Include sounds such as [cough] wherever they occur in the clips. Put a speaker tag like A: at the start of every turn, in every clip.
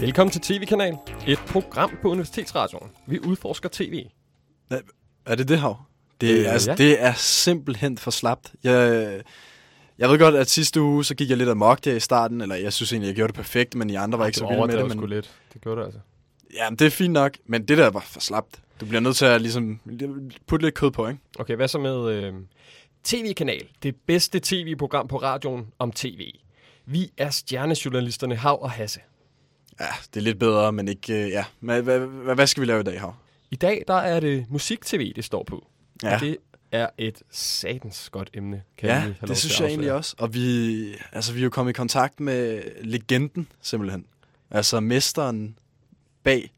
A: Velkommen til TV-kanal, et program på Universitetsradioen. Vi udforsker tv.
B: Er det det, Hav? Det,
A: Øh,
B: øh, altså,
A: ja.
B: ja. det er simpelthen for slapt. Jeg, jeg ved godt, at sidste uge, så gik jeg lidt amok der i starten, eller jeg synes egentlig, jeg gjorde det perfekt, men I andre var ikke så vilde med det.
A: sgu
B: Men,
A: lidt. Det gjorde det altså.
B: ja, men det er fint nok, men det der var for slapt. Du bliver nødt til at ligesom, putte lidt kød på, ikke?
A: Okay, hvad så med øh, TV-kanal? Det bedste tv-program på radioen om tv. Vi er stjernejournalisterne Hav og Hasse.
B: Ja, det er lidt bedre, men ikke... Øh, ja, men, hvad, hvad, hvad skal vi lave i dag, Hav?
A: I dag der er det musik-tv, det står på.
B: Ja,
A: Og det er et satans godt emne, kan
B: ja
A: lov
B: det synes jeg egentlig også. Og vi, altså, vi er jo kommet i kontakt med legenden, simpelthen. Altså mesteren bag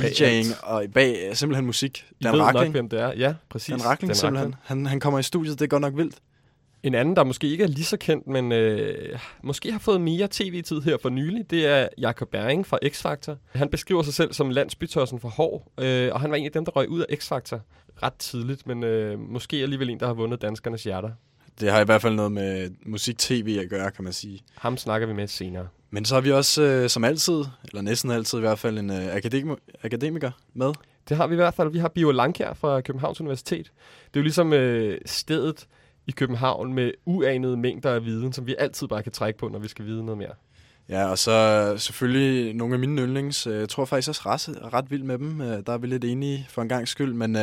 B: DJ'ing og bag øh, simpelthen musik.
A: I
B: Dan
A: ved nok,
B: Rackling.
A: hvem det er. Ja, præcis.
B: Dan Rackling,
A: Dan
B: simpelthen. Han, han kommer i studiet, det er godt nok vildt.
A: En anden, der måske ikke er lige så kendt, men øh, måske har fået mere tv-tid her for nylig, det er Jakob Bering fra X-Factor. Han beskriver sig selv som landsbytossen for hår, øh, og han var en af dem, der røg ud af X-Factor ret tidligt, men øh, måske alligevel en, der har vundet danskernes hjerter.
B: Det har i hvert fald noget med musik-tv at gøre, kan man sige.
A: Ham snakker vi med senere.
B: Men så har vi også, øh, som altid, eller næsten altid i hvert fald, en øh, akademi- akademiker med.
A: Det har vi i hvert fald. Vi har Bio Langkær fra Københavns Universitet. Det er jo ligesom øh, stedet i København med uanede mængder af viden, som vi altid bare kan trække på, når vi skal vide noget mere.
B: Ja, og så selvfølgelig nogle af mine yndlings. Øh, Jeg tror faktisk også, Rasse er ret vild med dem. Øh, Der er vi lidt enige for en gang skyld. Men uh,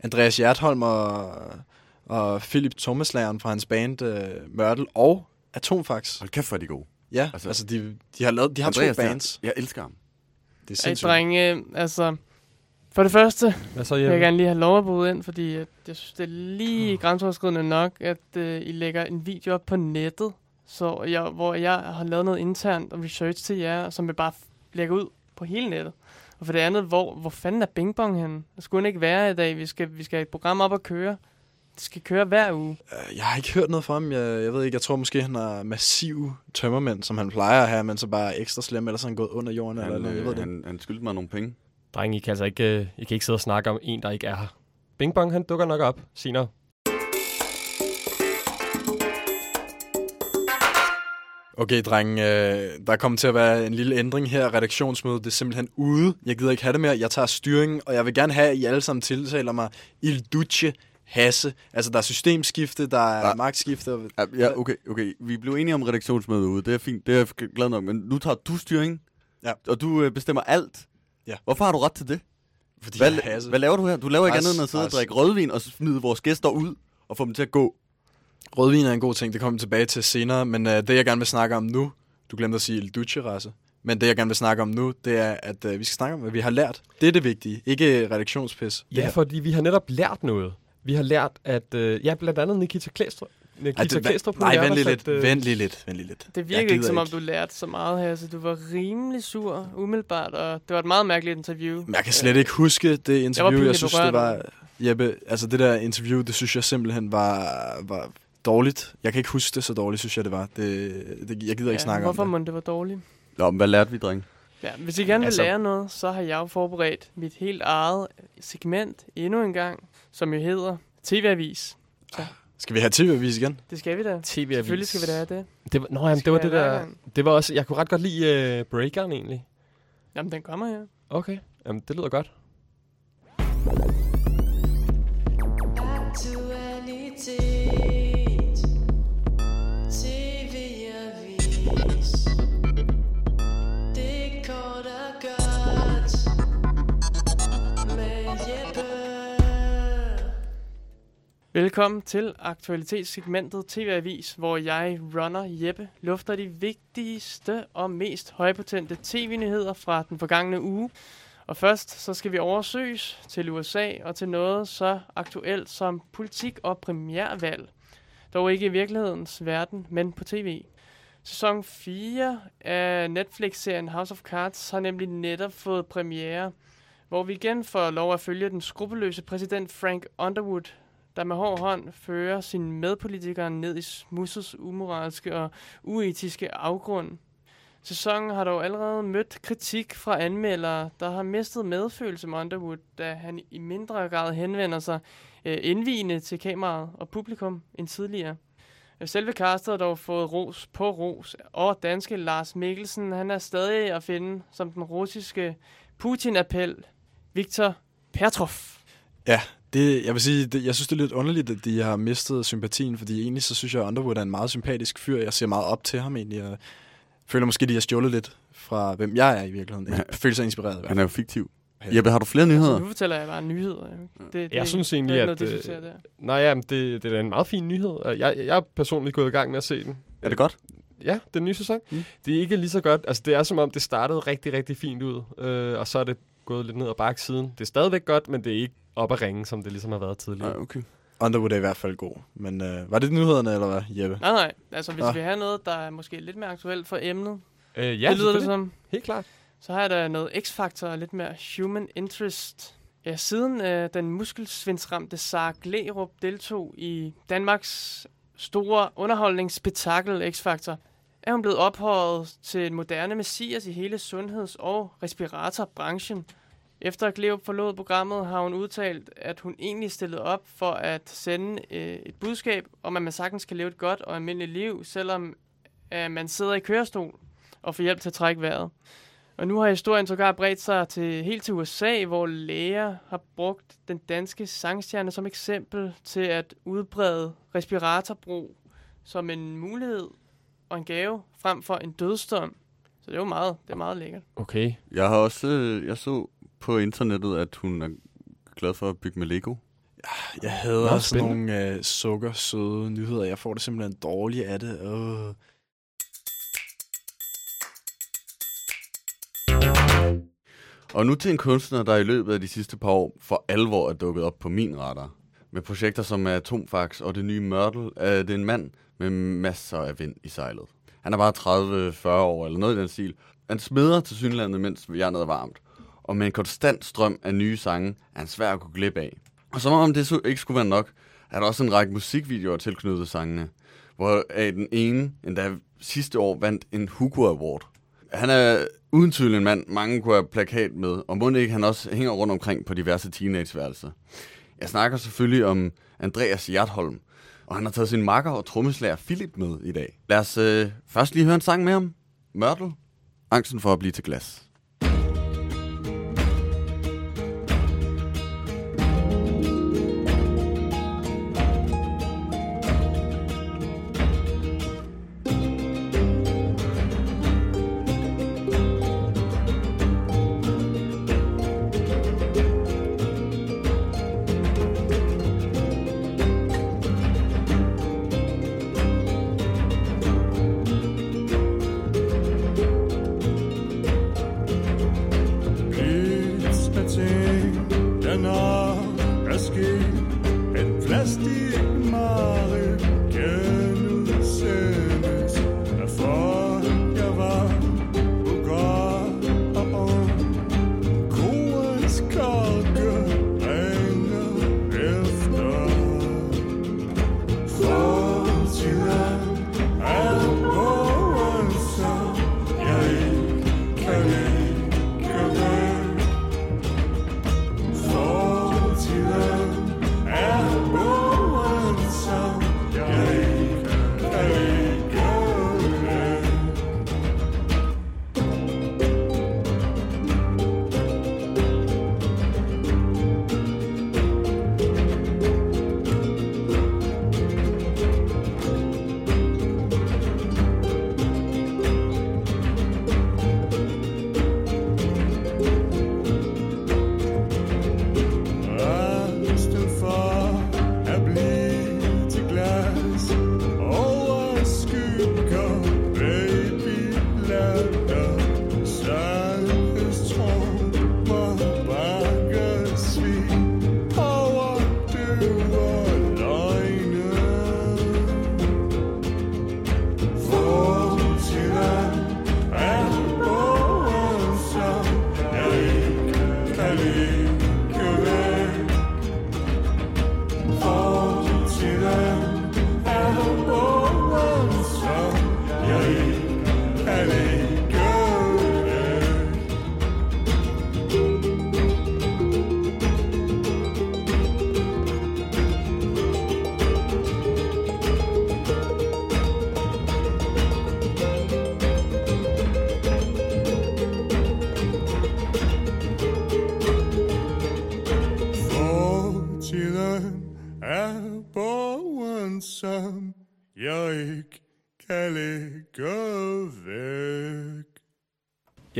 B: Andreas Hjertholm og, og Philip Thomaslageren fra hans band uh, Mørtel og Atomfax.
C: Hold kæft, hvor er de gode.
B: Ja, altså,
C: Altså-
B: de, de har lavet, de har
C: Andreas,
B: to bands.
C: Jeg elsker ham.
B: Det er
D: Ej,
B: sindssygt.
D: drenge, altså... For det første
A: Hvad så,
D: vil jeg gerne lige have lov at bryde ind, fordi at jeg synes, det er lige grænseoverskridende nok, at øh, I lægger en video op på nettet, så jeg, hvor jeg har lavet noget internt og research til jer, som jeg bare lægger ud på hele nettet. Og for det andet, hvor, hvor fanden er Bing Bong henne? Det skulle ikke være i dag. Vi skal, vi skal have et program op at køre. Det skal køre hver uge.
B: Øh, Jeg har ikke hørt noget fra ham. Jeg, jeg ved ikke, jeg tror måske, han har massive tømmermænd, som han plejer at have, men så bare ekstra slem, eller så er han gået under jorden. eller
C: Han,
B: noget. Jeg ved
C: øh,
B: det.
C: han, han skyldte mig nogle penge.
A: Drenge, I kan altså ikke, øh, I kan ikke sidde og snakke om en, der ikke er her. Bing Bong, han dukker nok op senere.
B: Okay, dreng, øh, der kommer til at være en lille ændring her. Redaktionsmødet, det er simpelthen ude. Jeg gider ikke have det mere. Jeg tager styringen, og jeg vil gerne have, at I alle sammen tiltaler mig Il Duce Hasse. Altså, der er systemskifte, der er
C: Ja.
B: magtskifte. og-
C: Ja, ja, okay, okay. Vi blev enige om redaktionsmødet ude. Det er fint. Det er jeg glad nok. Men nu tager du styring.
B: Ja.
C: Og du øh, bestemmer alt.
B: Ja.
C: Hvorfor har du ret til det?
B: Fordi
C: Hvad,
B: jeg er Hasse.
C: hvad laver du her? Du laver ikke
B: Pres,
C: andet end at sidde og drikke rødvin og smide vores gæster ud og få dem til at gå.
B: Rødvin er en god ting, det kommer vi tilbage til senere. Men øh, det, jeg gerne vil snakke om nu, du glemte at sige Il Duce race. Men det, jeg gerne vil snakke om nu, det er, at øh, vi skal snakke om, hvad vi har lært. Det er det vigtige, ikke redaktionspis.
A: Ja, fordi vi har netop lært noget. Vi har lært, at... Øh, ja, blandt andet Nikita Klæstrup. Nikita
B: Ej, det,
A: Klæstrup
B: nej, vent lige lidt,
A: øh,
B: vent lige lidt, vent lige lidt.
D: Det
B: Jeg
D: virker ikke, som om du lærte så meget her, så du var rimelig sur umiddelbart, og det var et meget mærkeligt interview.
B: Men Jeg kan slet ikke huske det interview. Jeg,
D: pinligt
B: synes, det var... Jeppe, altså det der interview, det synes jeg simpelthen var, var dårligt. Jeg kan ikke huske det så dårligt, synes jeg, det var. Det, det, jeg gider ikke snakke
D: hvorfor
B: om
D: må det var dårligt?
C: Nå, men hvad lærte vi, dreng?
D: Ja, hvis I gerne vil
B: Altså-
D: lære noget, så har jeg jo forberedt mit helt eget segment endnu en gang, som jo hedder TV-avis.
B: det. Skal vi have tv-avis igen?
D: Det skal vi da.
A: TV-avis.
D: Selvfølgelig skal vi da have det.
A: Det var, nå, jamen, det var det der...
D: gang?
A: Det var også... Jeg kunne ret godt lide uh, breakeren, egentlig.
D: Jamen, den kommer her.
A: Okay. Jamen, det lyder godt.
D: Velkommen til aktualitetssegmentet TV-avis, hvor jeg, runner Jeppe, lufter de vigtigste og mest højpotente tv-nyheder fra den forgangne uge. Og først så skal vi oversøges til USA og til noget så aktuelt som politik og premiervalg. Dog ikke i virkelighedens verden, men på tv. Sæson 4 af Netflix-serien House of Cards har nemlig netop fået premiere, hvor vi igen får lov at følge den skrupelløse præsident Frank Underwood, der med hård hånd fører sine medpolitikere ned i smussets umoralske og uetiske afgrund. Sæsonen har dog allerede mødt kritik fra anmeldere, der har mistet medfølelse med Underwood, da han i mindre grad henvender sig øh, indvigende til kameraet og publikum end tidligere. Øh, selve castet har dog fået ros på ros, og danske Lars Mikkelsen, han er stadig at finde som den russiske Putin-appel, Viktor Petrov.
B: Det, jeg vil sige, det, jeg synes, det er lidt underligt, at de har mistet sympatien, fordi egentlig så synes jeg, at Underwood er en meget sympatisk fyr. Jeg ser meget op til ham egentlig, og føler måske, de har stjålet lidt fra, hvem jeg er i virkeligheden. Jeg føler sig inspireret i hvert
C: Han er jo fiktiv.
B: Ja.
C: Jeppe, har du flere
D: Så
C: nyheder?
D: nu fortæller jeg bare nyheder. Det, det,
A: Jeg synes
D: det
A: egentlig,
D: er
A: at,
D: noget,
A: øh,
D: diskutere der.
A: Nej, ja, men det, det er en meget fin nyhed. Jeg, jeg er personligt gået i gang med at se den.
C: Er det godt?
A: Ja, den nye sæson.
C: Mm.
A: Det er ikke lige så godt. Altså, det er som om, det startede rigtig, rigtig fint ud. Øh, og så er det gået lidt ned ad bakke siden. Det er stadigvæk godt, men det er ikke op at ringe, som det ligesom har været tidligere.
C: Nej, okay.
B: Underwood er i hvert fald god. Men øh, var det nyhederne, eller hvad, Jeppe?
D: Nej, nej. Altså, hvis
B: Ah.
D: vi har noget, der er måske lidt mere aktuelt for emnet,
A: Øh, ja,
D: det lyder det
A: selvfølgelig.
D: som,
A: Helt klart.
D: så har jeg da noget X-Factor og lidt mere human interest. Ja, siden øh, den muskelsvindsramte Sara Glerup deltog i Danmarks store underholdningsspektakel X-Factor, er hun blevet ophøjet til en moderne messias i hele sundheds- og respiratorbranchen. Efter at Glerup forlod programmet, har hun udtalt, at hun egentlig stillede op for at sende øh, et budskab om, at man sagtens kan leve et godt og almindeligt liv, selvom øh, man sidder i kørestol og får hjælp til at trække vejret. Og nu har historien sågar bredt sig til, helt til USA, hvor læger har brugt den danske sangstjerne som eksempel til at udbrede respiratorbrug som en mulighed og en gave frem for en dødsdom. Så det er jo meget, det er meget lækkert.
A: Okay.
C: Jeg har også, øh, jeg så på internettet, at hun er glad for at bygge med Lego.
B: Jeg hader
A: Nå,
B: sådan
A: spændende.
B: nogle øh, sukkersøde nyheder. Jeg får det simpelthen dårligt af det. Øh.
C: Og nu til en kunstner, der i løbet af de sidste par år for alvor er dukket op på min radar. Med projekter som Atomfax og det nye Mørtel er det en mand med masser af vind i sejlet. Han er bare 30-40 år eller noget i den stil. Han smeder til synlandet, mens jernet er varmt. Og med en konstant strøm af nye sange er han svær at gå glip af. Og som om det så ikke skulle være nok, er der også en række musikvideoer tilknyttet sangene. Hvor af den ene endda sidste år vandt en Hugo Award. Han er uden tvivl en mand, mange kunne have plakat med, og må ikke han også hænger rundt omkring på diverse teenageværelser. Jeg snakker selvfølgelig om Andreas Hjertholm, og han har taget sin makker og trommeslager Philip med i dag. Lad os øh, først lige høre en sang med ham. Mørtel. Angsten for at blive til glas.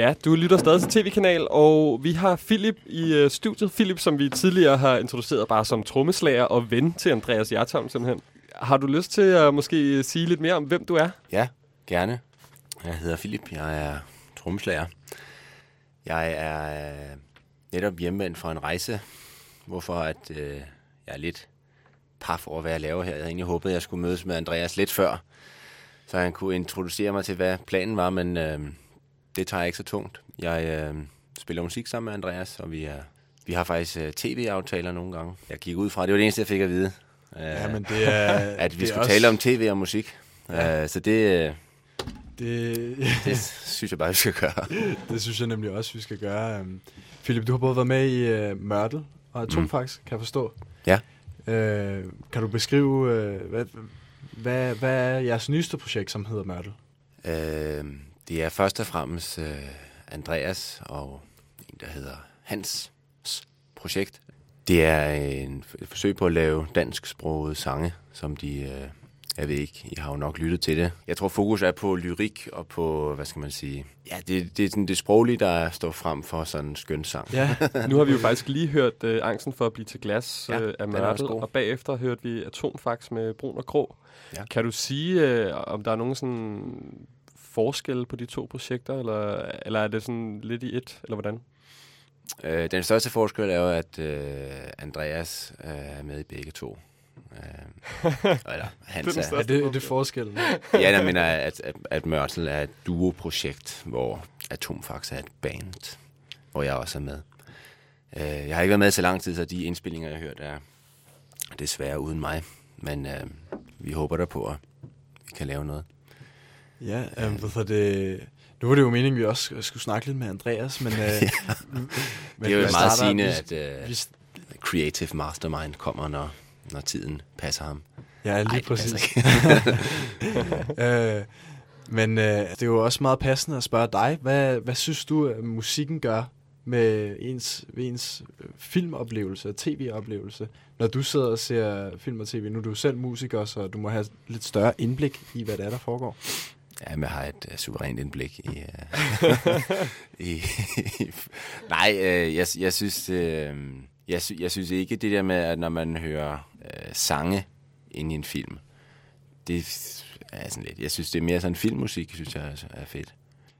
A: Ja, du lytter stadig til TV-kanal, og vi har Philip i øh, studiet. Philip, som vi tidligere har introduceret bare som trommeslager og ven til Andreas Hjertholm simpelthen. Har du lyst til at måske sige lidt mere om, hvem du er?
E: Ja, gerne. Jeg hedder Philip, jeg er trommeslager. Jeg er øh, netop hjemvendt fra en rejse, hvorfor at, øh, jeg er lidt paf over, hvad jeg laver her. Jeg havde egentlig håbet, at jeg skulle mødes med Andreas lidt før, så han kunne introducere mig til, hvad planen var, men øh, det tager jeg ikke så tungt. Jeg øh, spiller musik sammen med Andreas, og vi, er, vi har faktisk øh, tv-aftaler nogle gange. Jeg gik ud fra, det var det eneste, jeg fik at vide. Øh,
B: Ja, men det er... [laughs]
E: at vi
B: det
E: skulle
B: også-
E: tale om tv og musik. Ja. Øh, så det, øh,
B: Det, [laughs]
E: det synes jeg bare, vi skal gøre. [laughs]
B: det synes jeg nemlig også, vi skal gøre. Øhm, Philip, du har både været med i uh, Mørtel og Atomfax, mm. kan jeg forstå.
E: Ja.
B: Øh, kan du beskrive, øh, hvad, hvad, hvad er jeres nyeste projekt, som hedder Mørtel?
E: Øh, det er først og fremmest øh, Andreas og en, der hedder Hans projekt. Det er en, et forsøg på at lave dansksprogede sange, som de... Øh, jeg ved ikke, I har jo nok lyttet til det. Jeg tror, fokus er på lyrik og på, hvad skal man sige... Ja, det, det er sådan det sproglige, der står frem for sådan en skøn sang.
B: Ja,
A: Nu har vi jo [laughs] faktisk lige hørt øh, Angsten for at blive til glas
E: Ja,
A: øh, af Mørtel, og bagefter hørte vi Atomfax med Brun og Grå.
E: Ja.
A: Kan du sige, øh, om der er nogen sådan forskel på de to projekter, eller, eller er det sådan lidt i et, eller hvordan?
E: Øh, den største forskel er jo, at øh, Andreas øh, er med i begge to. Øh, eller, [laughs] Hans
A: Det er den
E: er,
A: største.
B: er det, er det forskellen?
E: Ja, jeg mener, at, at, at Mørtel er et duo-projekt, hvor Atomfax er et band, hvor jeg også er med. Øh, jeg har ikke været med så lang tid, så de indspillinger, jeg har hørt, er desværre uden mig. Men øh, vi håber der på, at vi kan lave noget.
B: Ja, hvad hedder det... Nu var det jo meningen, at vi også skulle snakke lidt med Andreas, men... Øh, [laughs] men
E: det er jo meget sigende, at øh,
B: vi,
E: Creative Mastermind kommer, når, når tiden passer ham.
B: Ja, lige
E: Ej,
B: præcis. [laughs] øh, men øh, det er jo også meget passende at spørge dig, hvad, hvad synes du, at musikken gør med ens, ved ens øh, filmoplevelse og tv-oplevelse? Når du sidder og ser film og tv, nu er du selv musiker, så du må have lidt større indblik i, hvad det er, der foregår.
E: Ja, men jeg har et uh, suverænt indblik i... Uh, [laughs] i, i nej, uh, jeg, jeg synes... Uh, jeg, sy- jeg synes ikke det der med, at når man hører uh, sange ind i en film, det er sådan lidt... Jeg synes, det er mere sådan filmmusik, synes jeg er, fedt.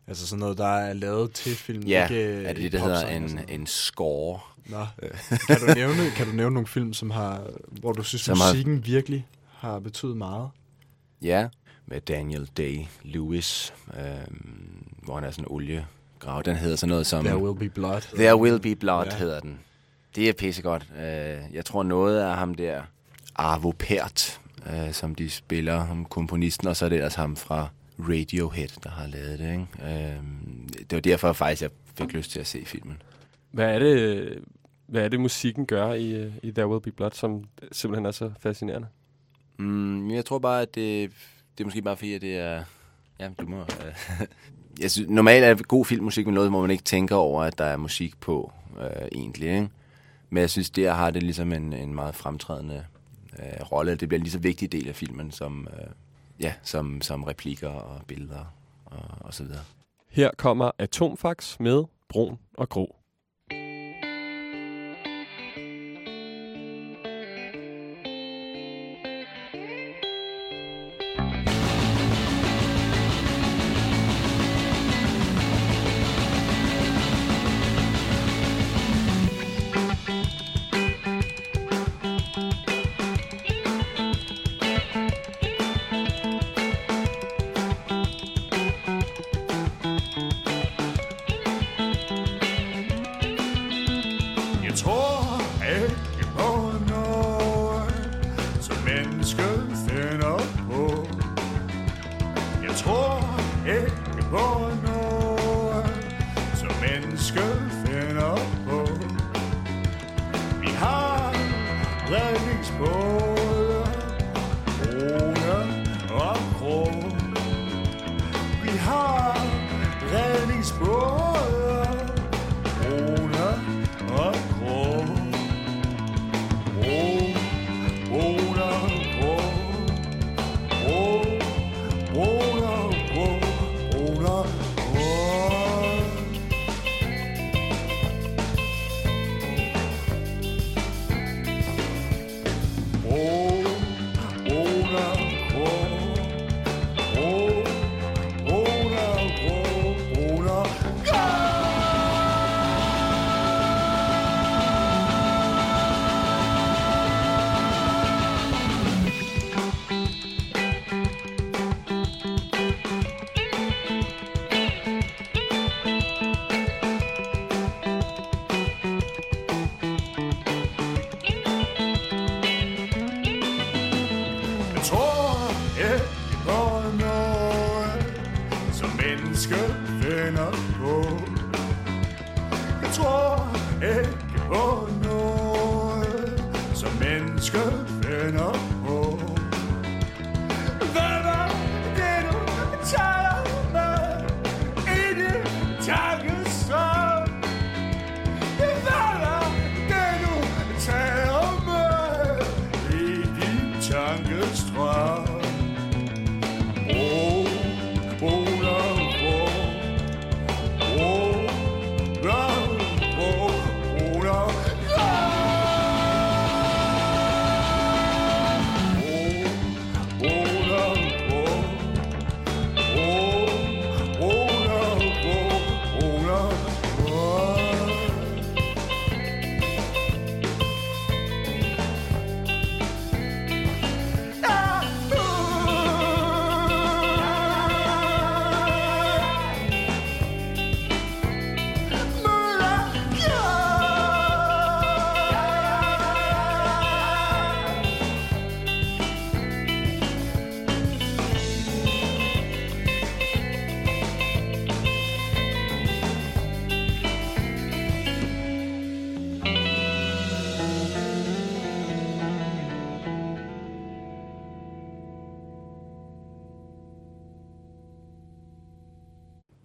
B: Altså sådan noget, der er lavet til film.
E: Ja,
B: ikke,
E: er det det, der hedder en, en score?
B: Nå. [laughs] kan, du nævne, kan du nævne nogle film, som har, hvor du synes,
E: Som har-
B: musikken virkelig har betydet meget?
E: Ja, med Daniel Day-Lewis, øh, hvor han er sådan en oliegrav. Den hedder sådan noget som...
B: There Will Be Blood.
E: There Will Be Blood
B: Ja.
E: ja. hedder den. Det er pissegodt. Øh, jeg tror noget af ham der, Arvo Pärt, øh, som de spiller, ham komponisten, og så er det ellers ham fra Radiohead, der har lavet det. Ikke? Øh, det var derfor faktisk, jeg fik lyst til at se filmen.
A: Hvad er det, hvad er det musikken gør i, øh, i There Will Be Blood, som simpelthen er så fascinerende?
E: Mm, jeg tror bare, at det, det er måske bare fordi, at det er... Ja, du må... Øh, [laughs] jeg synes, normalt er god filmmusik med noget, hvor man ikke tænker over, at der er musik på, øh, egentlig. Ikke? Men jeg synes, der har det ligesom en, en meget fremtrædende øh, rolle. Det bliver en lige så vigtig del af filmen, som, øh, ja, som, som replikker og billeder og, og så videre.
A: Her kommer Atomfax med Brun og Grå.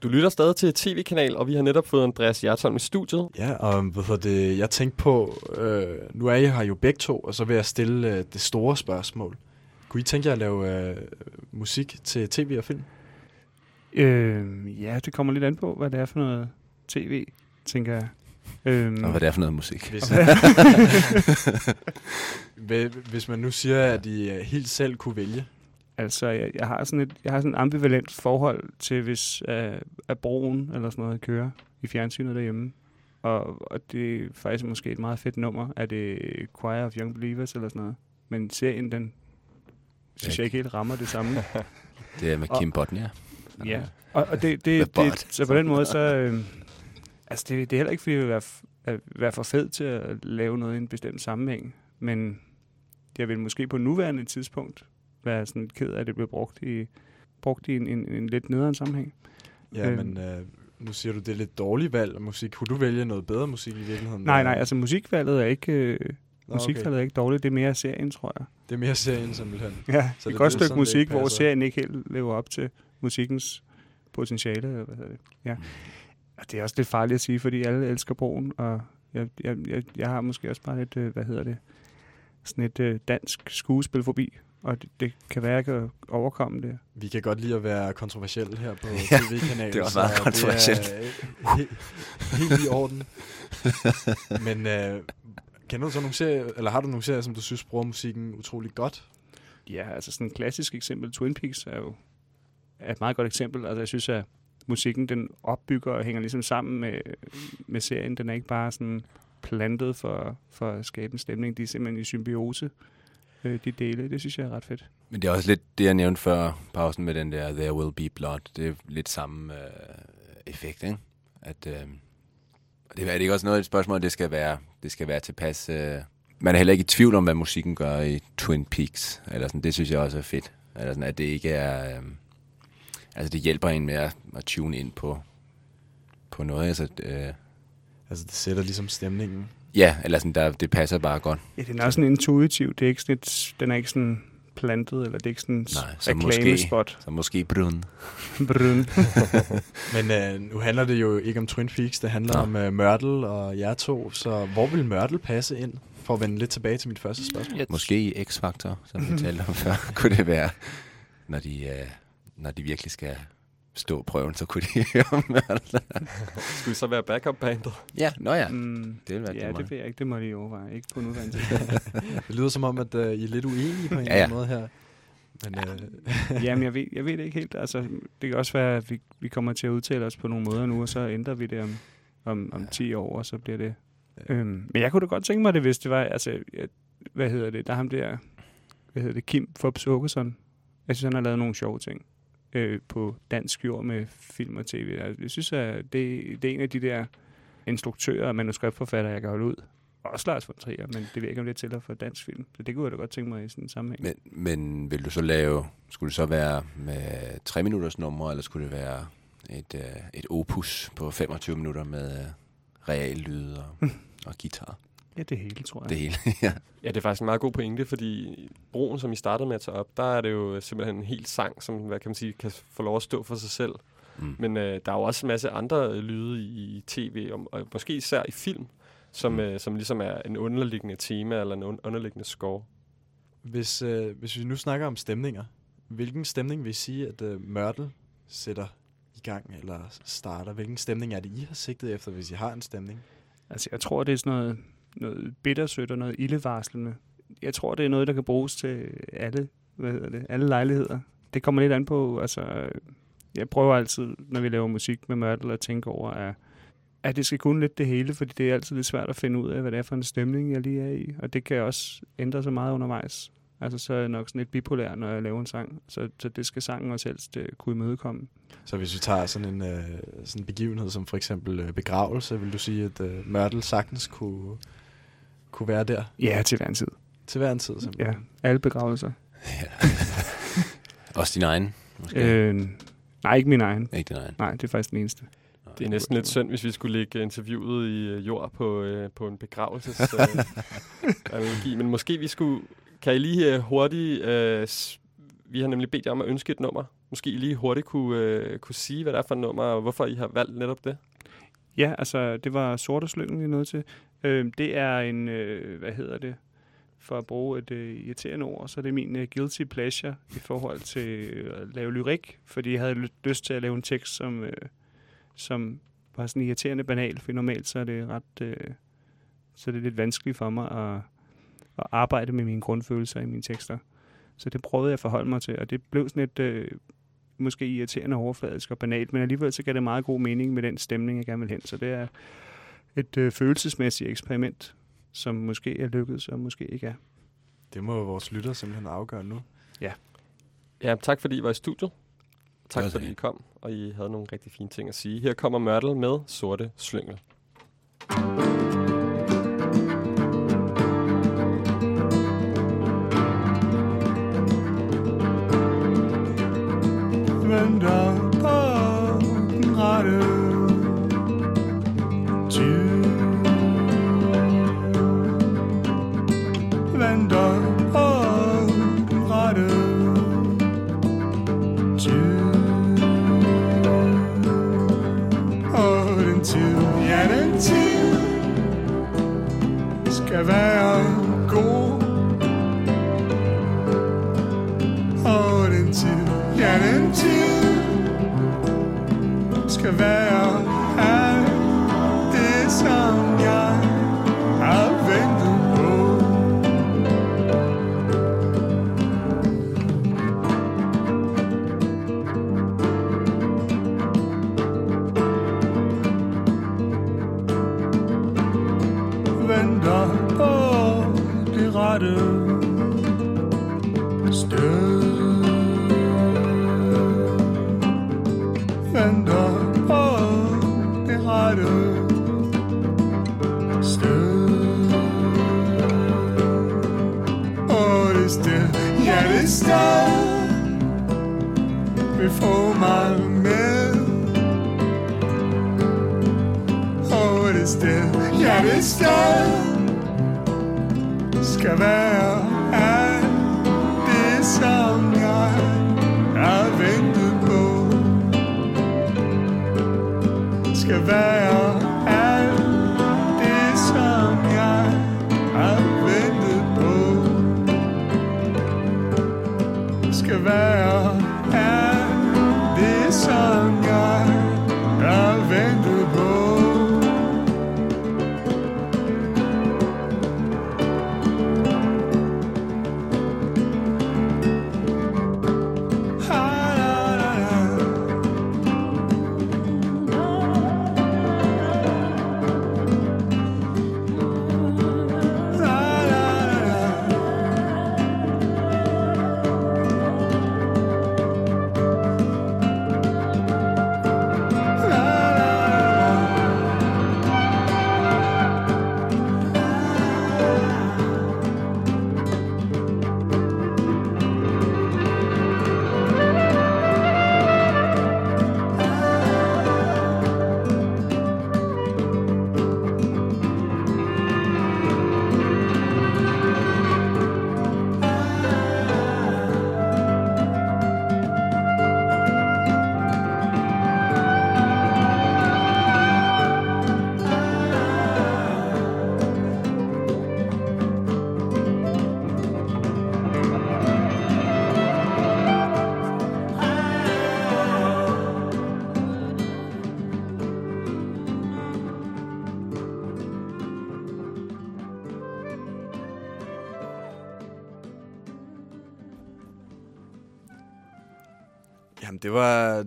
F: Du
A: lytter stadig til tv-kanal, og vi har netop fået Andreas Hjertholm i studiet.
B: Ja, og hvad det, jeg tænkte på, øh, nu er I her jo begge to, og så vil jeg stille øh, det store spørgsmål. Kunne I tænke jer at lave øh, musik til tv og film?
G: Øh, ja, det kommer lidt an på, hvad det er for noget tv, tænker jeg. Øhm,
E: Og hvad det er for noget musik.
B: Hvis, Hvi- [laughs] [laughs] hvis man nu siger, at I øh, helt selv kunne vælge.
G: Altså, jeg, jeg har sådan et jeg har sådan et ambivalent forhold til, hvis uh, at broen eller sådan noget kører i fjernsynet derhjemme. Og, og det er faktisk måske et meget fedt nummer. Er det Choir of Young Believers eller sådan noget? Men serien, den synes jeg ikke helt rammer det samme. [laughs]
E: Det er med Kim Bodnia.
G: Ja, og, og det, det, det, så på den måde, så... Øh, altså, det, det er heller ikke, fordi jeg vil være, at være for fed til at lave noget i en bestemt sammenhæng, men jeg vil måske på nuværende tidspunkt være sådan ked af, at det bliver brugt i, brugt i en, en, en lidt nederen sammenhæng.
B: Ja,
G: Øhm.
B: men øh, nu siger du, det er lidt dårligt valg af musik. Kunne du vælge noget bedre musik i virkeligheden?
G: Nej, nej, altså musikvalget er ikke, øh,
B: Nå,
G: musikvalget er ikke dårligt, det er mere serien, tror jeg.
B: Det er mere serien simpelthen.
G: Ja,
B: Så
G: et godt stykke
B: sådan,
G: musik, hvor serien ikke helt lever op til musikkens potentiale. Eller hvad hedder det? Ja. Og det er også lidt farligt at sige, fordi alle elsker broen, og jeg, jeg, jeg, jeg har måske også bare lidt, øh, hvad hedder det, sådan et øh, dansk skuespil forbi, og det, det kan være, at jeg kan overkomme det.
B: Vi kan godt lide at være kontroversielle her på
E: Ja,
B: tv-kanalen. [laughs]
E: det er også
B: så
E: meget kontroversielt.
B: Det er helt, [laughs] helt i orden. Men øh, kender du så nogle serier, eller har du nogle serier, som du synes bruger musikken utrolig godt?
G: Ja, altså sådan et klassisk eksempel, Twin Peaks er jo er et meget godt eksempel. Altså jeg synes, at musikken den opbygger og hænger ligesom sammen med, med serien. Den er ikke bare sådan plantet for, for at skabe en stemning. De er simpelthen i symbiose, øh, de dele. Det synes jeg er ret fedt.
E: Men det er også lidt det, jeg nævnte før pausen med den der There Will Be Blood. Det er lidt samme øh, effekt, ikke? At, øh, det er det ikke også noget et spørgsmål, det skal være, det skal være tilpas... Øh, man er heller ikke i tvivl om, hvad musikken gør i Twin Peaks. Eller sådan, det synes jeg også er fedt. Eller sådan, at det ikke er... Øh, altså, det hjælper en med at, at tune ind på, på noget. Altså, øh,
B: Altså, det sætter ligesom stemningen.
E: Ja, eller sådan, der, det passer bare godt.
G: Ja, den er også sådan intuitiv. Det er ikke sådan et, den er ikke sådan plantet, eller det er ikke sådan en
E: Nej, så måske-
G: reklamespot.
E: Så måske brun. [laughs]
G: Brun. [laughs]
B: Men øh, nu handler det jo ikke om Twin Peaks, det handler
E: Nå.
B: om øh, Mørtel og jer to. Så hvor vil Mørtel passe ind? For at vende lidt tilbage til mit første spørgsmål.
E: Måske i X-Factor, som vi [laughs] talte om før, kunne det være, når de, øh, når de virkelig skal stå prøven, så kunne de [laughs] høre.
A: Skulle vi så være backup-bandet?
E: Ja, nå ja.
G: Mm,
E: Det vil være
G: ja,
E: det
G: det ved jeg ikke. Det må de overveje. Ikke på nuværende [laughs] tidspunkt.
B: Det lyder som om, at øh, I er lidt uenige på en
E: Ja,
B: eller
E: ja.
B: anden måde her. Men øh, [laughs]
G: Jamen, jeg ved, jeg ved det ikke helt. Altså, det kan også være, at vi, vi kommer til at udtale os på nogle måder nu, og så ændrer vi det om, om, om 10 år, og så bliver det...
B: Ja.
G: Øhm, men jeg kunne da godt tænke mig det, hvis det var... Altså, jeg, hvad hedder det? Der er ham der... Hvad hedder det? Kim Forbes Åkesson. Jeg synes, han har lavet nogle sjove ting øh, på dansk jord med film og tv. Altså, jeg synes, at det, det er en af de der instruktører og manuskriptforfattere, jeg kan holde ud. Også Lars von Trier, men det ved jeg ikke, om det er til for dansk film. Så det kunne jeg da godt tænke mig i sådan en sammenhæng.
E: Men, men vil du så lave, skulle det så være med tre minutters numre, eller skulle det være et, øh, et opus på 25 minutter med øh, real lyd og, [laughs] og guitar.
G: Ja, det hele, tror jeg.
E: Det hele. [laughs] ja.
H: Ja, det er faktisk en meget god pointe, fordi broen, som I startede med at tage op, der er det jo simpelthen en hel sang, som hvad kan man sige, kan få lov at stå for sig selv.
E: Mm.
H: Men øh, der er jo også en masse andre øh, lyde i, i tv, og, og måske især i film, som,
E: Mm.
H: øh, som ligesom er en underliggende tema eller en un- underliggende score.
B: Hvis, øh, hvis vi nu snakker om stemninger, hvilken stemning vil I sige, at øh, Mørtel sætter i gang eller starter? Hvilken stemning er det, I har sigtet efter, hvis I har en stemning?
G: Altså, jeg tror, det er sådan noget, noget bittersødt og noget ildevarslende. Jeg tror, det er noget, der kan bruges til alle, hvad hedder det, alle lejligheder. Det kommer lidt an på, altså, jeg prøver altid, når vi laver musik med Mørtel, at tænke over, at, at det skal kunne lidt det hele, fordi det er altid lidt svært at finde ud af, hvad det er for en stemning, jeg lige er i. Og det kan også ændre sig meget undervejs. Altså, så er jeg nok sådan lidt bipolær, når jeg laver en sang. Så, så det skal sangen også helst uh, kunne imødekomme.
B: Så hvis vi tager sådan en, øh, sådan en begivenhed som for eksempel øh, begravelse, vil du sige, at øh, Mørtel sagtens kunne, kunne være der
G: Ja, til hver en tid.
B: til hver en tid? Simpelthen.
G: Ja, alle begravelser.
E: ja. [laughs] Også din egen, måske. Øh.
G: Nej, ikke min egen.
E: Ikke din egen.
G: Nej, det er faktisk den eneste.
H: Det er næsten lidt synd, hvis vi skulle lægge interviewet i øh, jord på, øh, på en begravelses øh, [laughs] analogi. Men måske vi skulle... Kan I lige øh, hurtigt... Øh, vi har nemlig bedt jer om at ønske et nummer. Måske I lige hurtigt kunne, øh, kunne sige, hvad det er for et nummer, og hvorfor I har valgt netop det.
G: Ja, altså, det var Sorte Slyngen, vi nødt til. Øh, det er en, øh, hvad hedder det, for at bruge et øh, irriterende ord, så er det min øh, guilty pleasure i forhold til øh, at lave lyrik, fordi jeg havde lyst til at lave en tekst, som, øh, som var sådan irriterende banal, for normalt så er det ret, øh, så er det lidt vanskeligt for mig at, at arbejde med mine grundfølelser i mine tekster. Så det prøvede jeg at forholde mig til, og det blev sådan et øh, måske irriterende overfladisk og banalt, men alligevel så gav det meget god mening med den stemning, jeg gerne vil hen. Så det er et øh, følelsesmæssigt eksperiment, som måske er lykkedes, og måske ikke er.
B: Det må vores lytter simpelthen afgøre nu.
H: Ja, tak fordi I var i studiet. Tak fordi I kom, og I havde nogle rigtig fine ting at sige. Her kommer Mørtel med Sorte Slyngel.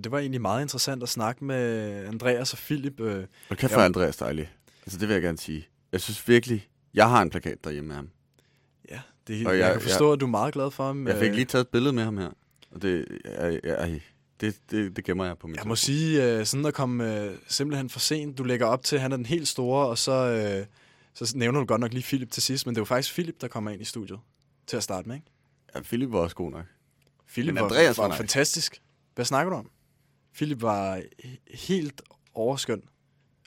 I: Det
B: var egentlig meget interessant at snakke med Andreas og Philip. Øh,
C: Og kæft for. Andreas dejlig. Altså, det vil jeg gerne sige. Jeg synes virkelig, jeg har en plakat derhjemme med ham.
B: ja, det,
C: Og
B: jeg,
C: jeg-
B: jeg kan forstå, at du er meget glad for ham.
C: Jeg fik
B: Øh,
C: lige taget et billede med ham her. Og det, jeg, jeg, det, det, det gemmer jeg på min
B: Jeg
C: telefon.
B: må sige, øh, sådan at komme øh, simpelthen for sent. Du lægger op til, at han er den helt store, og så, øh, så nævner du godt nok lige Philip til sidst, men det jo faktisk Philip, der kommer ind i studiet til at starte med, ikke?
C: Ja, Philip var også god nok.
B: Philip var, var,
C: var
B: var fantastisk. Hvad snakker du om? Philip var he- helt overskøn.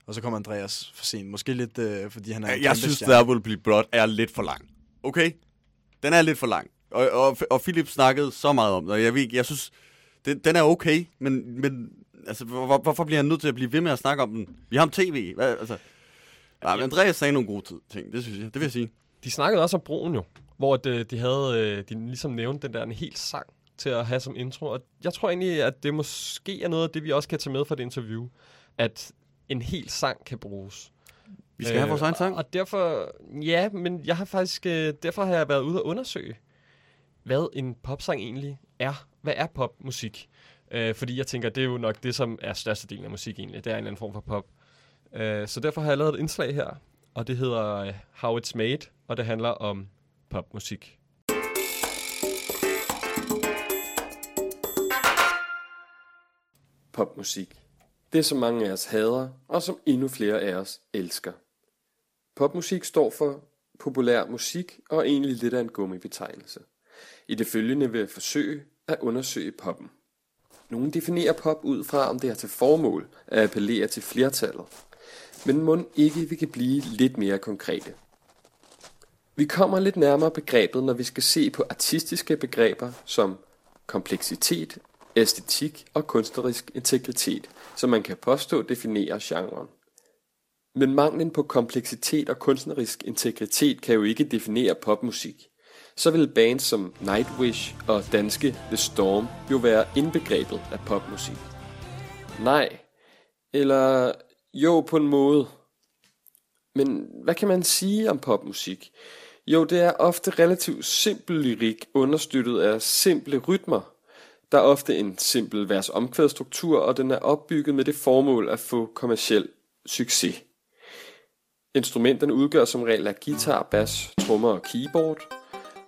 B: Og så kommer Andreas for sent. Måske lidt, øh, fordi han er
C: Jeg synes,
B: stjerne.
C: There Will Be Blood er lidt for lang. Okay? Den er lidt for lang. Og, og, og Philip snakkede så meget om det, jeg, ved, ikke, jeg synes, den, den er okay, men, men altså, hvor, hvor- hvorfor bliver han nødt til at blive ved med at snakke om den? Vi har ham tv. Hvad, altså, nej, men Andreas sagde nogle gode tid, ting, det synes jeg. Det vil jeg sige.
J: De snakkede også om broen jo, hvor de, de havde, øh, de ligesom nævnte den der en helt sang til at have som intro. Og jeg tror egentlig, at det måske er noget af det, vi også kan tage med fra det interview, at en hel sang kan bruges.
C: Vi skal øh, have vores egen sang.
J: Og, og derfor, ja, men jeg har faktisk, øh, derfor har jeg været ude og undersøge, hvad en popsang egentlig er. Hvad er popmusik? Øh, fordi jeg tænker, det er jo nok det, som er størstedelen af musik egentlig. Det er en eller anden form for pop. Øh, så derfor har jeg lavet et indslag her, og det hedder øh, How It's Made, og det handler om popmusik. Popmusik. Det, som mange af os hader, og som endnu flere af os elsker. Popmusik står for populær musik og er egentlig lidt af en gummibetegnelse. I det følgende vil jeg forsøge at undersøge poppen. Nogle definerer pop ud fra, om det har til formål at appellere til flertallet. Men må ikke vi kan blive lidt mere konkrete. Vi kommer lidt nærmere begrebet, når vi skal se på artistiske begreber som kompleksitet, æstetik og kunstnerisk integritet, som man kan påstå definerer genren. Men manglen på kompleksitet og kunstnerisk integritet kan jo ikke definere popmusik. Så vil bands som Nightwish og danske The Storm jo være indbegrebet af popmusik. Nej. Eller jo, på en måde. Men hvad kan man sige om popmusik? Jo, det er ofte relativt simpel lyrik, understøttet af simple rytmer. Der er ofte en simpel vers-omkvædstruktur, og den er opbygget med det formål at få kommersiel succes. Instrumenterne udgør som regel af guitar, bas, trommer og keyboard,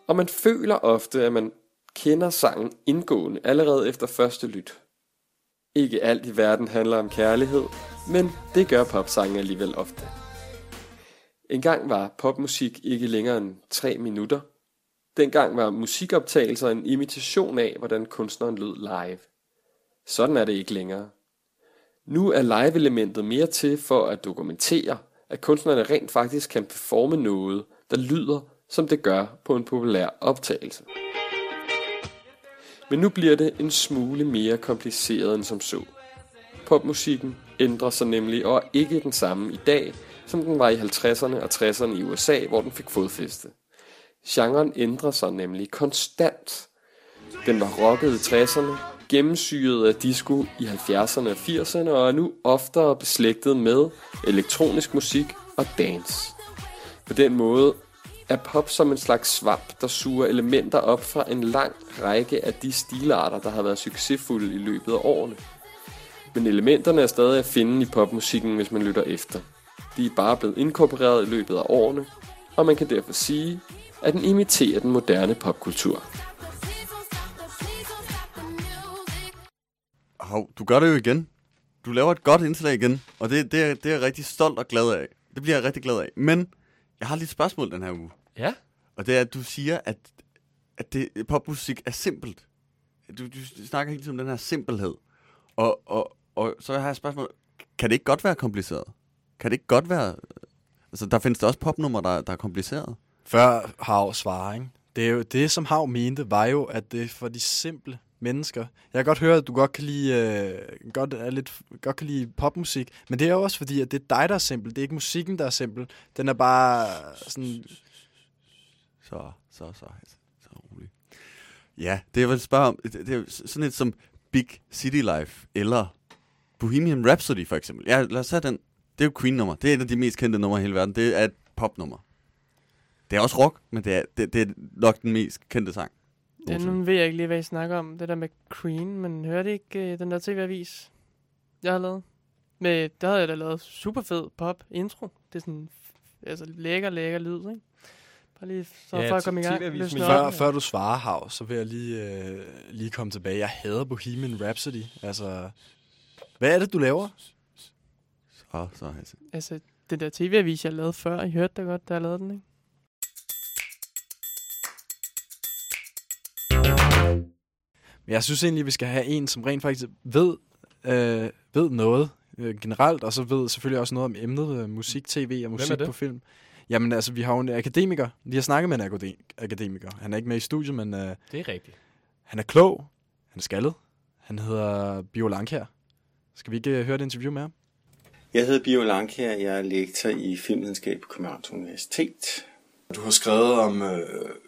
J: og man føler ofte, at man kender sangen indgående allerede efter første lyt. Ikke alt i verden handler om kærlighed, men det gør popsange alligevel ofte. En gang var popmusik ikke længere end 3 minutter. Dengang var musikoptagelser en imitation af, hvordan kunstneren lød live. Sådan er det ikke længere. Nu er live-elementet mere til for at dokumentere, at kunstnerne rent faktisk kan performe noget, der lyder, som det gør på en populær optagelse. Men nu bliver det en smule mere kompliceret end som så. Popmusikken ændrer sig nemlig og er ikke den samme i dag, som den var i 50'erne og 60'erne i USA, hvor den fik fodfæste. Genren ændrer sig nemlig konstant. Den var rocket i 60'erne, gennemsyret af disco i 70'erne og 80'erne og er nu oftere beslægtet med elektronisk musik og dance. På den måde er pop som en slags svamp, der suger elementer op fra en lang række af de stilarter, der har været succesfulde i løbet af årene. Men elementerne er stadig at finde i popmusikken, hvis man lytter efter. De er bare blevet inkorporeret i løbet af årene, og man kan derfor sige, at den imiterer den moderne popkultur.
C: Hov, du gør det jo igen. Du laver et godt indslag igen, og det, det, er, det er jeg rigtig stolt og glad af. Det bliver jeg rigtig glad af. Men jeg har lige et spørgsmål den her uge.
J: Ja.
C: Og det er, at du siger, at, at det, popmusik er simpelt. Du, du snakker hele tiden om den her simpelhed. Og, og, og så har jeg et spørgsmål. Kan det ikke godt være kompliceret? Kan det ikke godt være... Altså, der findes der også popnummer, der, der er kompliceret.
B: Før Hav svarer, ikke? Det, er jo, det, som Hav mente, var jo, at det er for de simple mennesker. Jeg kan godt høre, at du godt kan lide, øh, godt, er lidt, godt kan lide popmusik, men det er jo også fordi, at det er dig, der er simpel. Det er ikke musikken, der er simpel. Den er bare sådan...
C: Så, så, så, så rolig. Ja, det jeg vil spørge om, det, det er sådan et som Big City Life, eller Bohemian Rhapsody for eksempel. Ja, lad os tage den. Det er jo Queen-nummer. Det er et af de mest kendte numre i hele verden. Det er et popnummer. Det er også rock, men det er, det, det er nok den mest kendte sang.
D: Ja, nu ved jeg ikke lige, hvad I snakker om. Det der med Cream, men hørte I ikke uh, den der tv-avis, jeg har lavet? Med, der havde jeg da lavet super fed pop intro. Det er sådan, altså lækker, lækker lyd, ikke? Bare lige så
A: Ja,
D: for at komme i gang.
B: Før, før du svarer, Hav, så vil jeg lige, øh, lige komme tilbage. Jeg hader Bohemian Rhapsody. Altså, hvad er det, du laver?
C: Så, så Hasse.
D: Altså, den der tv-avis, jeg lavede før, I hørte det godt, da jeg lavede den, ikke?
B: Men Jeg synes egentlig, at vi skal have en, som rent faktisk ved, øh, ved noget øh, generelt, og så ved selvfølgelig også noget om emnet øh, musik, tv og musik på film. Jamen altså, vi har jo en akademiker. Vi har snakket med en akade- akademiker. Han er ikke med i studiet, men øh,
A: Det er rigtigt.
B: han er klog. Han er skaldet. Han hedder Bio Langkær. Skal vi ikke øh, høre et interview med ham?
K: Jeg hedder Bio Langkær, jeg er lektor i filmvidenskab på Københavns Universitet.
B: Du har skrevet om øh,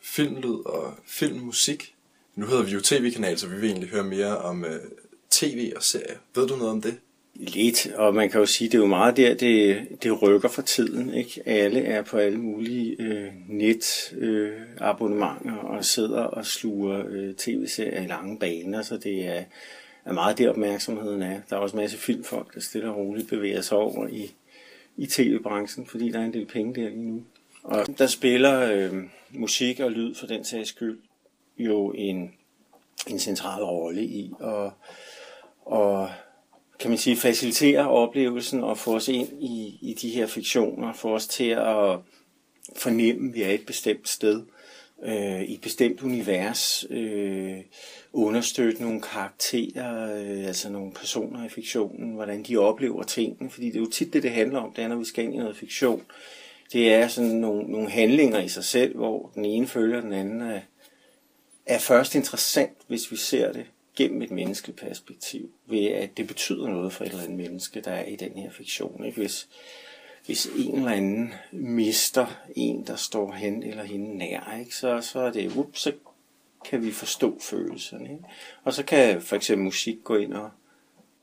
B: filmlyd og filmmusik. Nu hedder vi jo tv-kanal, så vi vil egentlig høre mere om øh, tv og serier. Ved du noget om det?
K: Lidt, og man kan jo sige, det er jo meget der, det, det rykker for tiden. Ikke? Alle er på alle mulige øh, net øh, abonnementer og sidder og sluger øh, tv-serier i lange baner, så det er, er meget der opmærksomheden er. Der er også en masse filmfolk, der stille og roligt bevæger sig over i, i tv-branchen, fordi der er en del penge der lige nu. Og der spiller øh, musik og lyd for den sags skyld jo en, en central rolle i at, og kan man sige, facilitere oplevelsen og få os ind i, i de her fiktioner, få os til at fornemme, at vi er et bestemt sted, øh, i et bestemt univers, øh, understøtte nogle karakterer, øh, altså nogle personer i fiktionen, hvordan de oplever tingene, fordi det er jo tit det, det handler om, det er, når vi skal ind i noget fiktion. Det er sådan nogle, nogle handlinger i sig selv, hvor den ene følger den anden er, er først interessant, hvis vi ser det gennem et menneskeligt perspektiv, ved at det betyder noget for et eller andet menneske, der er i den her fiktion. Ikke? Hvis, hvis en eller anden mister en, der står hen eller hende nær, ikke? Så, så er det, ups, så kan vi forstå følelserne. Ikke? Og så kan for eksempel musik gå ind og,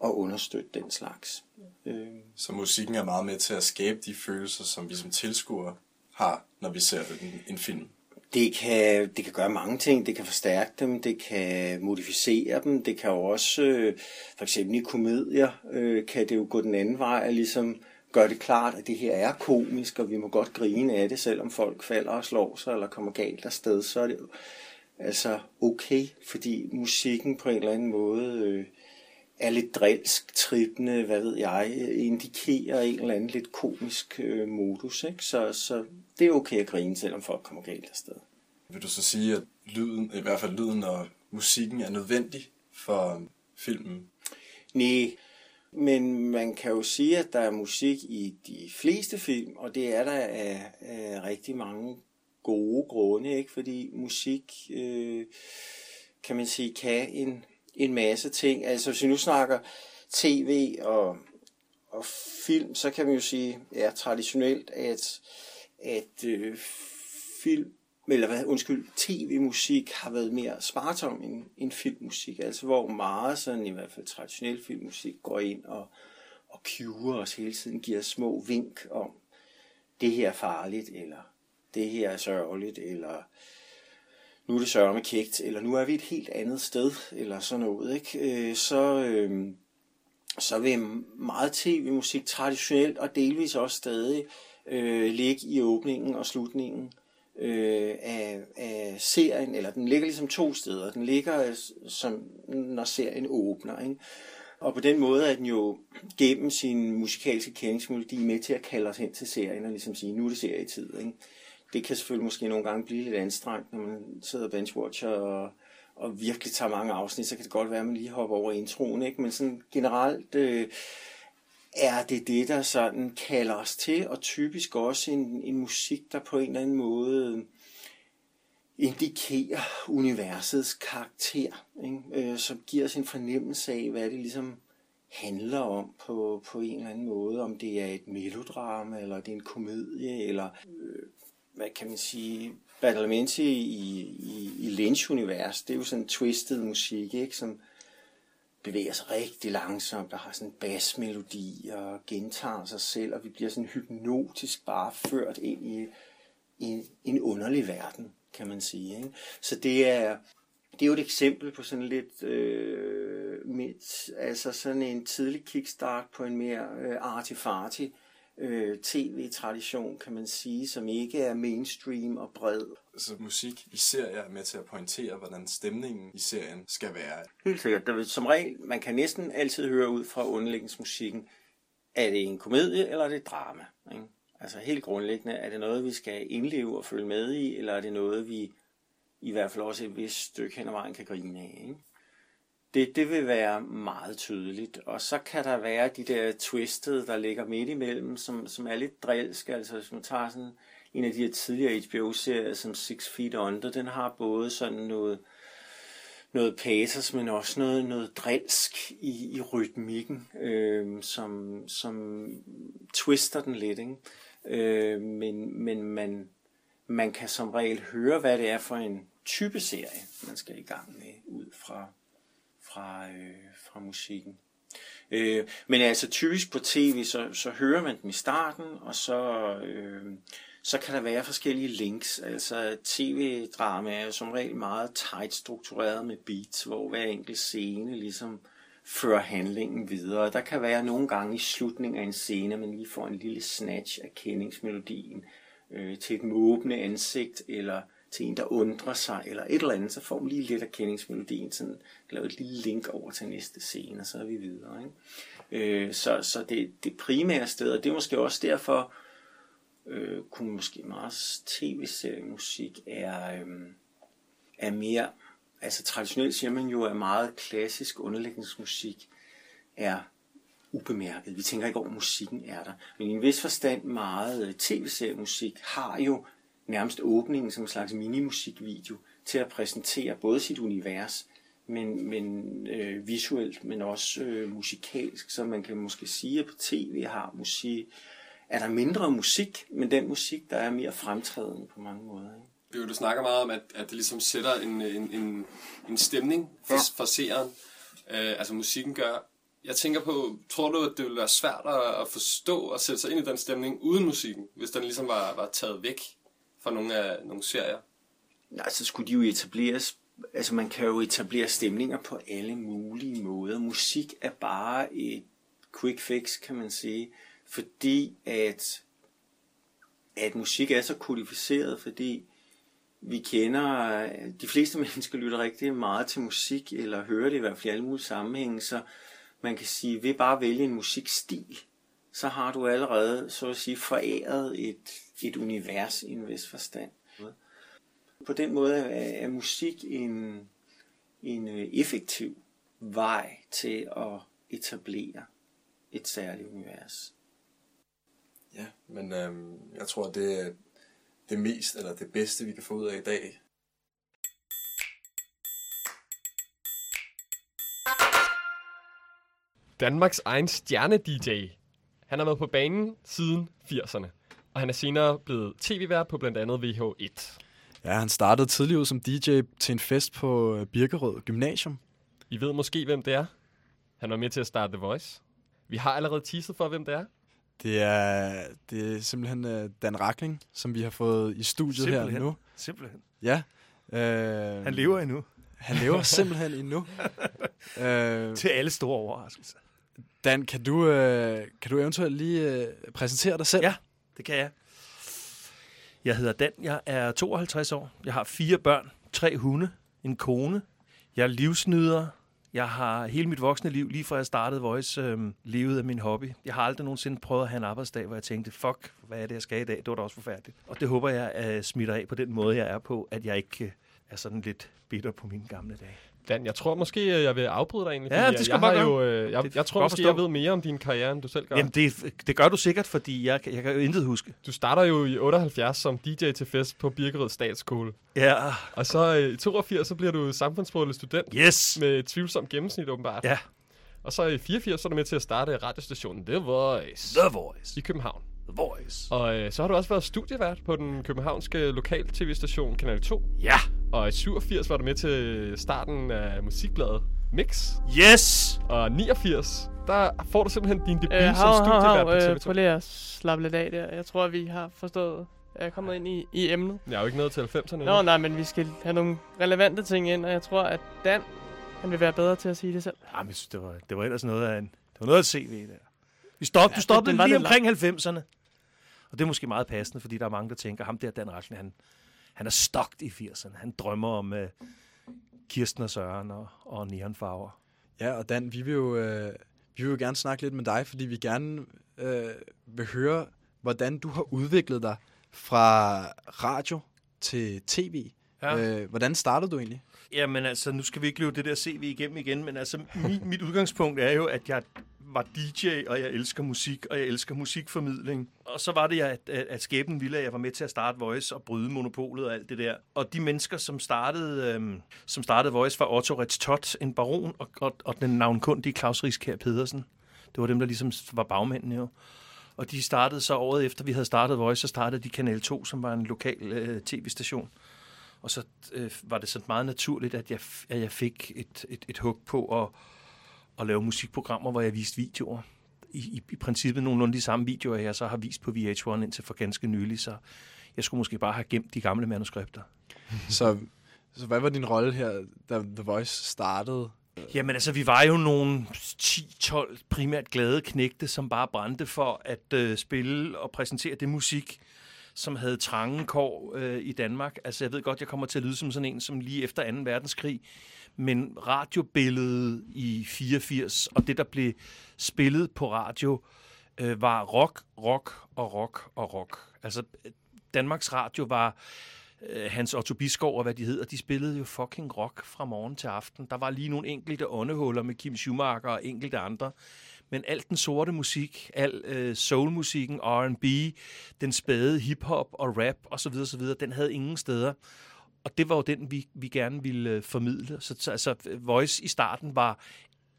K: og understøtte den slags. Øh,
B: Så musikken er meget med til at skabe de følelser, som vi som tilskuere har, når vi ser en, en film.
K: Det kan, det kan gøre mange ting. Det kan forstærke dem, det kan modificere dem, det kan også, øh, for eksempel i komedier, øh, kan det jo gå den anden vej og ligesom gøre det klart, at det her er komisk, og vi må godt grine af det, selvom folk falder og slår sig eller kommer galt afsted, så er det jo altså okay, fordi musikken på en eller anden måde øh, er lidt drilsk, trippende, hvad ved jeg, øh, indikerer en eller anden lidt komisk øh, modus, ikke? Så, så det er okay at grine, selvom folk kommer galt afsted.
B: Vil du så sige, at lyden, i hvert fald lyden og musikken er nødvendig for filmen?
K: Nej, men man kan jo sige, at der er musik i de fleste film, og det er der af, af rigtig mange gode grunde, ikke? Fordi musik, øh, kan man sige, kan en, en masse ting. Altså hvis vi nu snakker tv og, og film, så kan man jo sige, ja, traditionelt, at, at øh, film eller hvad, undskyld, tv-musik har været mere sparsom end, end filmmusik. Altså hvor meget sådan i hvert fald traditionel filmmusik går ind og, og cuer os hele tiden, giver små vink om, det her er farligt, eller det her er sørgeligt, eller nu er det sørme kægt, eller nu er vi et helt andet sted, eller sådan noget, ikke? Øh, så, øh, så vil meget tv-musik traditionelt og delvis også stadig øh, øh, ligge i åbningen og slutningen øh, af, af serien, eller den ligger ligesom to steder. Den ligger øh, som når serien åbner, ikke? Og på den måde er den jo gennem sin musikalske kendingsmelodi med til at kalde os hen til serien og ligesom sige, nu er det serietid. Ikke? Det kan selvfølgelig måske nogle gange blive lidt anstrengt, når man sidder og benchwatcher og, og virkelig tager mange afsnit, så kan det godt være, at man lige hopper over introen. Ikke? Men sådan generelt øh, er det det, der sådan kalder os til, og typisk også en, en musik, der på en eller anden måde øh, indikerer universets karakter, ikke? Øh, som giver os en fornemmelse af, hvad det ligesom handler om på, på en eller anden måde, om det er et melodrama, eller det er en komedie, eller øh, hvad kan man sige, Badalamenti i, i, i Lynch-univers, det er jo sådan en twisted musik, ikke? som bevæger sig rigtig langsomt, der har sådan en basmelodi og gentager sig selv, og vi bliver sådan hypnotisk bare ført ind i, i en underlig verden, kan man sige. Ikke? Så det er, det er jo et eksempel på sådan lidt, øh, mit, altså sådan en tidlig kickstart på en mere øh, artifarty øh, tv-tradition, kan man sige, som ikke er mainstream og bred.
B: Så musik i serier er med til at pointere, hvordan stemningen i serien skal være.
K: Helt sikkert. Der vil, som regel, man kan næsten altid høre ud fra underlægningsmusikken, er det en komedie, eller er det et drama? Ikke? Altså helt grundlæggende, er det noget, vi skal indleve og følge med i, eller er det noget, vi i hvert fald også et vist stykke hen ad vejen kan grine af? Ikke? Det, det vil være meget tydeligt. Og så kan der være de der twisted, der ligger midt imellem, som, som er lidt drilske. Altså hvis man tager sådan en af de her tidligere HBO-serier som Six Feet Under, den har både sådan noget, noget patos, men også noget, noget drilsk i, i rytmikken, øh, som, som twister den lidt. Ikke? Øh, men men man, man kan som regel høre, hvad det er for en type serie, man skal i gang med ud fra, fra, øh, fra musikken. Øh, men altså typisk på tv, så, så hører man dem i starten, og så, øh, så kan der være forskellige links. Altså tv-drama er jo som regel meget tight struktureret med beats, hvor hver enkelt scene ligesom fører handlingen videre. Der kan være nogle gange i slutningen af en scene, man lige får en lille snatch af kendingsmelodien øh, til et måbende ansigt, eller til en, der undrer sig, eller et eller andet, så får man lige lidt af kendingsmelodien, sådan lavet et lille link over til næste scene, og så er vi videre. Ikke? Øh, så så det, det primære sted, og det er måske også derfor, øh, kunne måske meget tv-seriemusik er, øh, er mere, altså traditionelt siger man jo, at meget klassisk underlægningsmusik er ubemærket. Vi tænker ikke over, at musikken er der. Men i en vis forstand meget øh, tv-seriemusik har jo nærmest åbningen som en slags minimusikvideo til at præsentere både sit univers, men, men øh, visuelt, men også øh, musikalsk. Så man kan måske sige, at på tv har musik, er der mindre musik, men den musik, der er mere fremtrædende på mange måder. Ikke?
A: Det er jo, du snakker meget om, at, at det ligesom sætter en, en, en, en stemning for,
K: Ja.
A: for seeren. Øh, altså musikken gør. Jeg tænker på, tror du, at det ville være svært at, at forstå og sætte sig ind i den stemning uden musikken, hvis den ligesom var, var taget væk for nogle af nogle serier?
K: Nej, så skulle de jo etableres, altså man kan jo etablere stemninger på alle mulige måder. Musik er bare et quick fix, kan man sige, fordi at, at musik er så kodificeret, fordi vi kender, de fleste [laughs] mennesker lytter rigtig meget til musik, eller hører det i hvert fald i alle mulige sammenhænge, så man kan sige, ved bare at vælge en musikstil, så har du allerede, så at sige, foræret et, et univers i en vis forstand. På den måde er, er musik en, en øh, effektiv vej til at etablere et særligt univers.
B: Ja, men øhm, jeg tror, det er det mest, eller det bedste, vi kan få ud af i dag.
A: Danmarks egen stjerne-DJ. Han har været på banen siden 80'erne, og han er senere blevet tv-vært på blandt andet VH1.
B: Ja, han startede tidligt ud som DJ til en fest på øh, Birkerød Gymnasium.
A: I ved måske, hvem det er. Han var med til at starte The Voice. Vi har allerede teaset for, hvem det er.
B: Det er, det er simpelthen øh, Dan Rakling, som vi har fået i studiet her
L: Simpelthen.
B: nu.
L: Simpelthen.
B: Ja. Øh,
L: Han lever endnu.
B: Han lever simpelthen endnu. [laughs] øh,
L: Til alle store overraskelser.
B: Dan, kan du, øh, kan du eventuelt lige øh, præsentere dig selv?
L: Ja, det kan jeg. Jeg hedder Dan, jeg er 52 år. Jeg har fire børn, tre hunde, en kone. Jeg er livsnyder. Jeg har hele mit voksne liv, lige fra jeg startede Voice, øh, levet af min hobby. Jeg har aldrig nogensinde prøvet at have en arbejdsdag, hvor jeg tænkte, fuck, hvad er det, jeg skal i dag? Det var da også forfærdeligt. Og det håber jeg øh, smitter af på den måde, jeg er på, at jeg ikke øh, er sådan lidt bitter på mine gamle dage.
A: Dan, jeg tror måske, øh, jeg vil afbryde dig egentlig.
L: Ja, det skal
A: jeg,
L: bare
A: har jo, øh, jeg,
L: Det
A: jeg tror måske,
L: forstå.
A: jeg ved mere om din karriere, end du selv gør.
L: Jamen, det, det gør du sikkert, fordi jeg, jeg kan jo intet huske.
A: Du starter jo i 78 som DJ til fest på Birkerød Statsskole.
L: Ja,
A: Og så øh, i 82, så bliver du samfundsbrugelig student
L: yes!
A: med et tvivlsomt gennemsnit åbenbart.
L: Ja.
A: Og så i 84, så er du med til at starte radiostationen The Voice
L: The Voice.
A: i København.
L: The Voice.
A: Og øh, så har du også været studievært på den københavnske lokal-tv-station Kanal 2.
L: Ja.
A: Og i 87 var du med til starten af musikbladet Mix.
L: Yes!
A: Og 89, der får du simpelthen din debut
D: Øh,
A: som
D: hav, hav,
A: studievært på
D: øh,
A: TV2.
D: prøv lige at slappe lidt af der. Jeg tror, vi har forstået er kommet ind i, i emnet.
A: Jeg er jo ikke nået til 90'erne endnu.
D: Nå, nej, men vi skal have nogle relevante ting ind, og jeg tror, at Dan, han vil være bedre til at sige det selv.
L: Jamen, jeg synes, det var, det var ellers noget af en, det var noget af et CV, der. Vi stop,
D: Ja,
L: du stoppede lige omkring 90'erne. Og det er måske meget passende, fordi der er mange, der tænker, ham der, Dan Rachlin, han, han er stokt i 80'erne. Han drømmer om uh, Kirsten og Søren og, og neonfarver.
B: Ja, og Dan, vi vil jo, øh, vi vil jo gerne snakke lidt med dig, fordi vi gerne øh, vil høre, hvordan du har udviklet dig fra radio til tv.
L: Ja.
B: Øh, hvordan startede du egentlig?
L: Jamen altså, nu skal vi ikke løbe det der CV igennem igen, men altså, mi, mit udgangspunkt er jo, at jeg var DJ, og jeg elsker musik, og jeg elsker musikformidling. Og så var det, at, at, at skæbnen ville, at jeg var med til at starte Voice og bryde monopolet og alt det der. Og de mennesker, som startede, øhm, som startede Voice, var Otto Ritz Tot, en baron, og, og, og den navnkundige Claus Rieskær Pedersen. Det var dem, der ligesom var bagmændene jo. Og de startede så året efter, vi havde startet Voice, så startede de Kanal 2, som var en lokal øh, tv-station. Og så øh, var det sådan meget naturligt, at jeg, at jeg fik et, et, et hug på at, at lave musikprogrammer, hvor jeg viste videoer. I, i, I princippet nogenlunde de samme videoer, jeg så har vist på VH1 indtil for ganske nylig, så jeg skulle måske bare have gemt de gamle manuskripter. [laughs]
B: så, så hvad var din rolle her, da The Voice startede?
L: Jamen altså, vi var jo nogle 10-12 primært glade knægte, som bare brændte for at øh, spille og præsentere det musik, som havde trange kår øh, i Danmark. Altså, jeg ved godt, jeg kommer til at lyde som sådan en, som lige efter 2. verdenskrig, men radiobilledet i 84, og det, der blev spillet på radio, øh, var rock, rock og rock og rock. Altså, Danmarks Radio var øh, Hans Otto Biskov og hvad de hedder, de spillede jo fucking rock fra morgen til aften. Der var lige nogle enkelte åndehuller med Kim Schumacher og enkelte andre. Men alt den sorte musik, al øh, soulmusikken, R&B, den spæde hiphop og rap osv., osv., den havde ingen steder. Og det var jo den, vi, vi gerne ville øh, formidle. Så, så altså, Voice i starten var,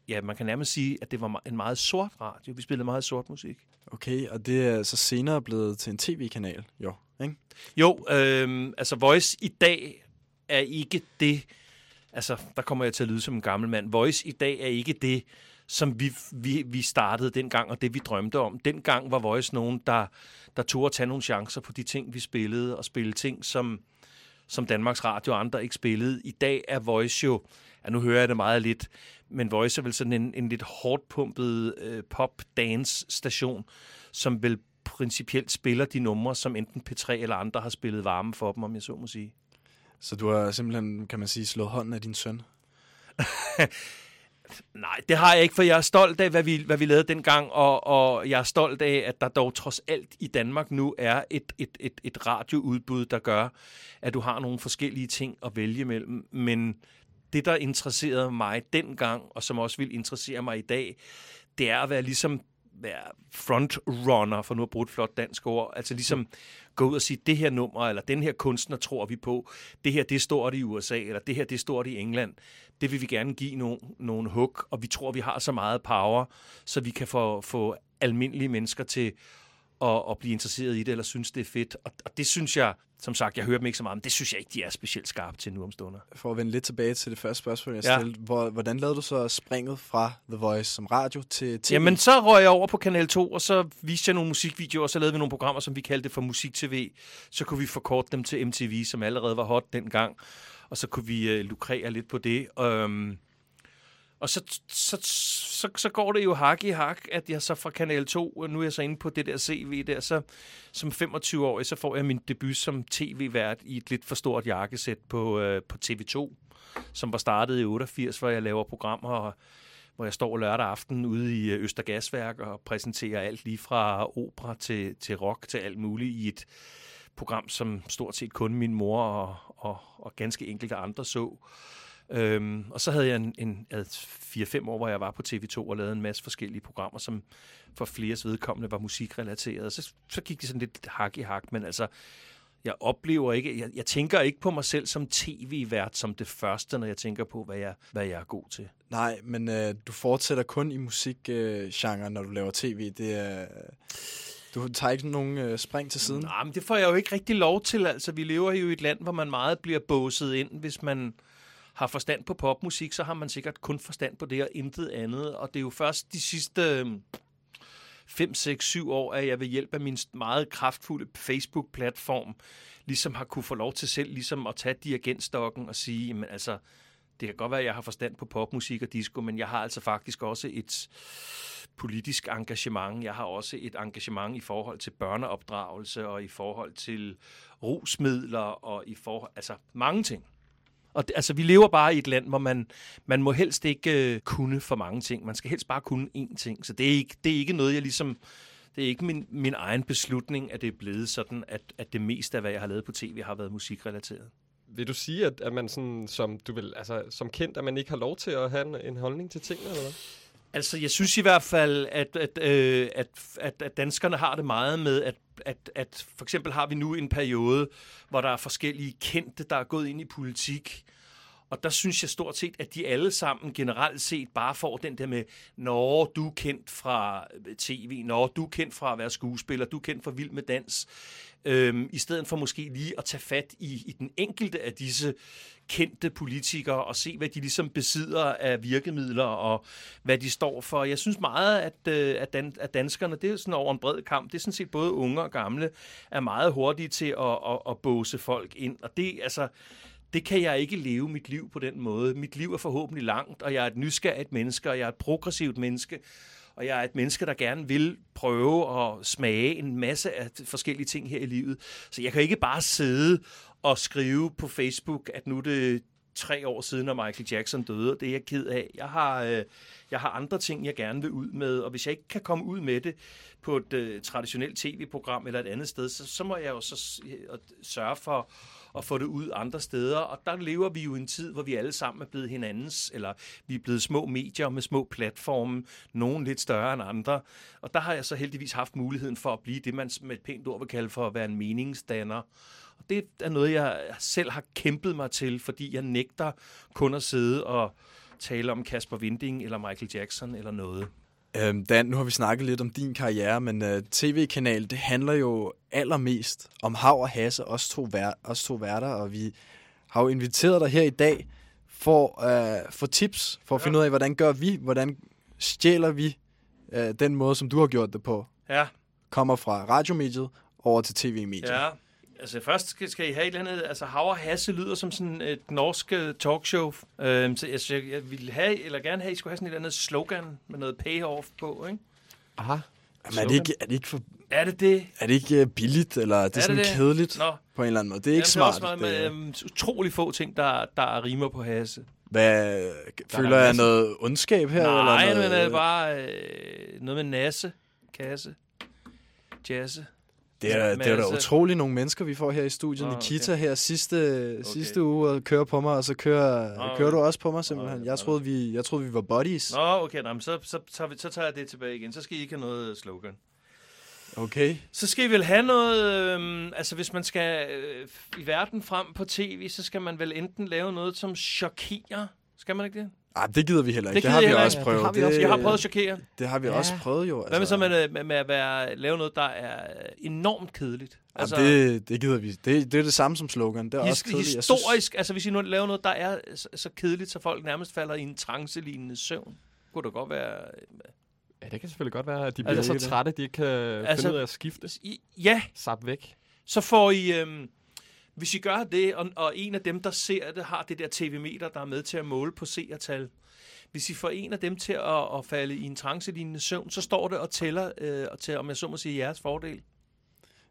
L: ja, man kan nærmest sige, at det var en meget sort radio. Vi spillede meget sort musik.
B: Okay, og det er så senere blevet til en tv-kanal, jo, ikke?
L: Jo, øh, altså Voice i dag er ikke det, altså der kommer jeg til at lyde som en gammel mand, Voice i dag er ikke det, som vi, vi, vi startede dengang, og det vi drømte om. Dengang var Voice nogen, der, der tog at tage nogle chancer på de ting, vi spillede, og spille ting, som, som Danmarks Radio og andre ikke spillede. I dag er Voice jo, ja, nu hører jeg det meget lidt, men Voice er vel sådan en, en lidt hårdt pumpet øh, pop-dance-station, som vel principielt spiller de numre, som enten P3 eller andre har spillet varme for dem, om jeg så må sige.
B: Så du har simpelthen, kan man sige, slået hånden af din søn? [laughs]
L: Nej, det har jeg ikke, for jeg er stolt af, hvad vi, hvad vi lavede dengang, og, og jeg er stolt af, at der dog trods alt i Danmark nu er et, et, et, et radioudbud, der gør, at du har nogle forskellige ting at vælge mellem. Men det, der interesserede mig dengang, og som også vil interessere mig i dag, det er at være ligesom være frontrunner, for nu at bruge et flot dansk ord. Altså ligesom gå ud og sige, det her nummer, eller den her kunstner tror vi på, det her det er stort i USA, eller det her det er stort i England. Det vil vi gerne give nogle, nogle hug, og vi tror, vi har så meget power, så vi kan få, få almindelige mennesker til at, at blive interesseret i det, eller synes, det er fedt. Og, og det synes jeg, som sagt, jeg hører dem ikke så meget, men det synes jeg ikke, de er specielt skarpe til nu om stunder.
B: For at vende lidt tilbage til det første spørgsmål, jeg
L: Ja.
B: stillede. Hvor, hvordan lavede du så springet fra The Voice som radio til tv?
L: Jamen, så røg jeg over på Kanal 2, og så viste jeg nogle musikvideoer, og så lavede vi nogle programmer, som vi kaldte for Musik-TV. Så kunne vi forkorte dem til MTV, som allerede var hot dengang. Og så kunne vi øh, lukrere lidt på det. Øhm, og så, så, så, så går det jo hak i hak, at jeg så fra Kanal 2, og nu er jeg så inde på det der CV der, så som 25-årig, så får jeg min debut som tv-vært i et lidt for stort jakkesæt på, øh, på TV2, som var startet i 88, hvor jeg laver programmer, og hvor jeg står lørdag aften ude i øh, Østergasværk og præsenterer alt lige fra opera til, til rock til alt muligt i et program, som stort set kun min mor og, og, og ganske enkelte andre så. Øhm, og så havde jeg en, en en 4-5 år, hvor jeg var på TV2 og lavede en masse forskellige programmer, som for fleres vedkommende var musikrelateret. Så, så gik det sådan lidt hak i hak, men altså, jeg oplever ikke, jeg, jeg tænker ikke på mig selv som tv-vært som det første, når jeg tænker på, hvad jeg, hvad jeg er god til.
B: Nej, men øh, du fortsætter kun i musikgenren, øh, når du laver tv. Det er... Du tager ikke nogen øh, spring til siden?
L: Nej, men det får jeg jo ikke rigtig lov til. Altså, vi lever jo i et land, hvor man meget bliver båset ind. Hvis man har forstand på popmusik, så har man sikkert kun forstand på det og intet andet. Og det er jo først de sidste øh, 5, 6, 7 år, at jeg ved hjælp af min meget kraftfulde Facebook-platform, ligesom har kunne få lov til selv ligesom at tage dirigentstokken og sige, jamen altså, det kan godt være, at jeg har forstand på popmusik og disco, men jeg har altså faktisk også et politisk engagement. Jeg har også et engagement i forhold til børneopdragelse og i forhold til rusmidler og i forhold... Altså, mange ting. Og det, altså, vi lever bare i et land, hvor man, man må helst ikke øh, kunne for mange ting. Man skal helst bare kunne én ting. Så det er ikke, det er ikke noget, jeg ligesom... Det er ikke min, min egen beslutning, at det er blevet sådan, at, at det meste af, hvad jeg har lavet på tv, har været musikrelateret.
A: Vil du sige, at, at man sådan, som, du vil, altså, som kendt, at man ikke har lov til at have en, en holdning til tingene, eller hvad?
L: Altså, jeg synes i hvert fald, at, at, øh, at, at, at danskerne har det meget med, at, at, at for eksempel har vi nu en periode, hvor der er forskellige kendte, der er gået ind i politik. Og der synes jeg stort set, at de alle sammen generelt set bare får den der med, når du er kendt fra øh, tv, når du er kendt fra at være skuespiller, du er kendt fra Vild med Dans, øhm, i stedet for måske lige at tage fat i, i den enkelte af disse kendte politikere og se, hvad de ligesom besidder af virkemidler og hvad de står for. Jeg synes meget, at, øh, at, dan, at danskerne, det er sådan over en bred kamp, det er sådan set både unge og gamle, er meget hurtige til at, at, at båse folk ind. Og det, altså, det kan jeg ikke leve mit liv på den måde. Mit liv er forhåbentlig langt, og jeg er et nysgerrigt menneske, og jeg er et progressivt menneske, og jeg er et menneske, der gerne vil prøve at smage en masse af forskellige ting her i livet. Så jeg kan ikke bare sidde og skrive på Facebook, at nu er det tre år siden, at Michael Jackson døde, og det er jeg ked af. Jeg har, øh, jeg har andre ting, jeg gerne vil ud med, og hvis jeg ikke kan komme ud med det på et øh, traditionelt tv-program eller et andet sted, så, så må jeg jo så øh, sørge for og få det ud andre steder. Og der lever vi jo i en tid, hvor vi alle sammen er blevet hinandens, eller vi er blevet små medier med små platforme, nogen lidt større end andre. Og der har jeg så heldigvis haft muligheden for at blive det, man med et pænt ord vil kalde for at være en meningsdanner. Og det er noget, jeg selv har kæmpet mig til, fordi jeg nægter kun at sidde og tale om Kasper Winding eller Michael Jackson eller noget.
B: Øhm, Dan, nu har vi snakket lidt om din karriere, men uh, tv-kanal, det handler jo allermest om Hav og Hasse, os to, vær- os to værter, og vi har jo inviteret dig her i dag for at uh, få tips, for at
L: Ja.
B: finde ud af, hvordan gør vi, hvordan stjæler vi uh, den måde, som du har gjort det på,
L: Ja,
B: kommer fra radiomediet over til tv-mediet.
L: ja. Altså først skal, skal I have et eller andet, altså Hav og Hasse lyder som sådan et norsk øh, talkshow. Øhm, så jeg, så jeg, jeg ville have, eller gerne have, at I skulle have sådan et eller andet slogan med noget payoff på, ikke?
A: Aha.
B: Men er det ikke, er det ikke, for,
L: Er det det?
B: er det ikke uh, billigt, eller er det,
L: Er
B: sådan
L: det det?
B: kedeligt
L: Nå,
B: på en eller anden måde? Det er ikke
L: Jamen,
B: smart.
L: Det er også meget med øhm, utrolig få ting, der, der rimer på Hasse.
B: Hvad,
A: Der
B: føler
A: er
B: jeg noget ondskab her?
L: Nej,
B: eller
L: men
B: noget,
L: er bare øh, noget med nasse, kasse, jazze.
B: Det er,
L: Men
B: det er da
L: altså-
B: utroligt nogle mennesker, vi får her i studiet.
L: Nå,
B: Nikita her sidste, sidste uge og kører på mig, og så kører,
L: Nå,
B: kører du
L: okay.
B: også på mig simpelthen.
L: Nå,
B: Jeg troede, vi, jeg troede, vi var buddies.
L: Nå, okay, nå, men så, så, tager vi, så tager jeg det tilbage igen. Så skal I ikke have noget slogan.
B: Okay.
L: Så skal I vel have noget... Øh, altså, hvis man skal øh, i verden frem på tv, så skal man vel enten lave noget, som chokerer. Skal man ikke det?
B: Ej, det gider vi heller ikke.
L: Det
B: Det, har vi
L: jeg
B: også
L: heller
B: prøvet.
A: Det har vi også.
L: Jeg har prøvet at chokere.
B: det har vi
A: Ja.
B: også prøvet jo.
L: Hvad med så med, med, med at være, lave noget, der er enormt kedeligt?
B: Altså, det, det gider vi. Det, det er det samme som slogan. Det er
L: his,
B: også kedeligt. Jeg
L: historisk, altså hvis I nu laver noget, der er så, så kedeligt, så folk nærmest falder i en trancelignende søvn, kunne det godt være...
A: Ja, det kan selvfølgelig godt være, at de bliver
L: Altså,
A: så trætte, at de ikke kan
L: Altså-
A: altså, finde ud af at skifte.
L: I, ja,
A: Sap væk.
L: så får I... Øhm, hvis I gør det, og, og en af dem, der ser det, har det der tv-meter, der er med til at måle på seertal, hvis I får en af dem til at, at falde i en trancelignende søvn, så står det og tæller øh, og til, om jeg så må sige, jeres fordel.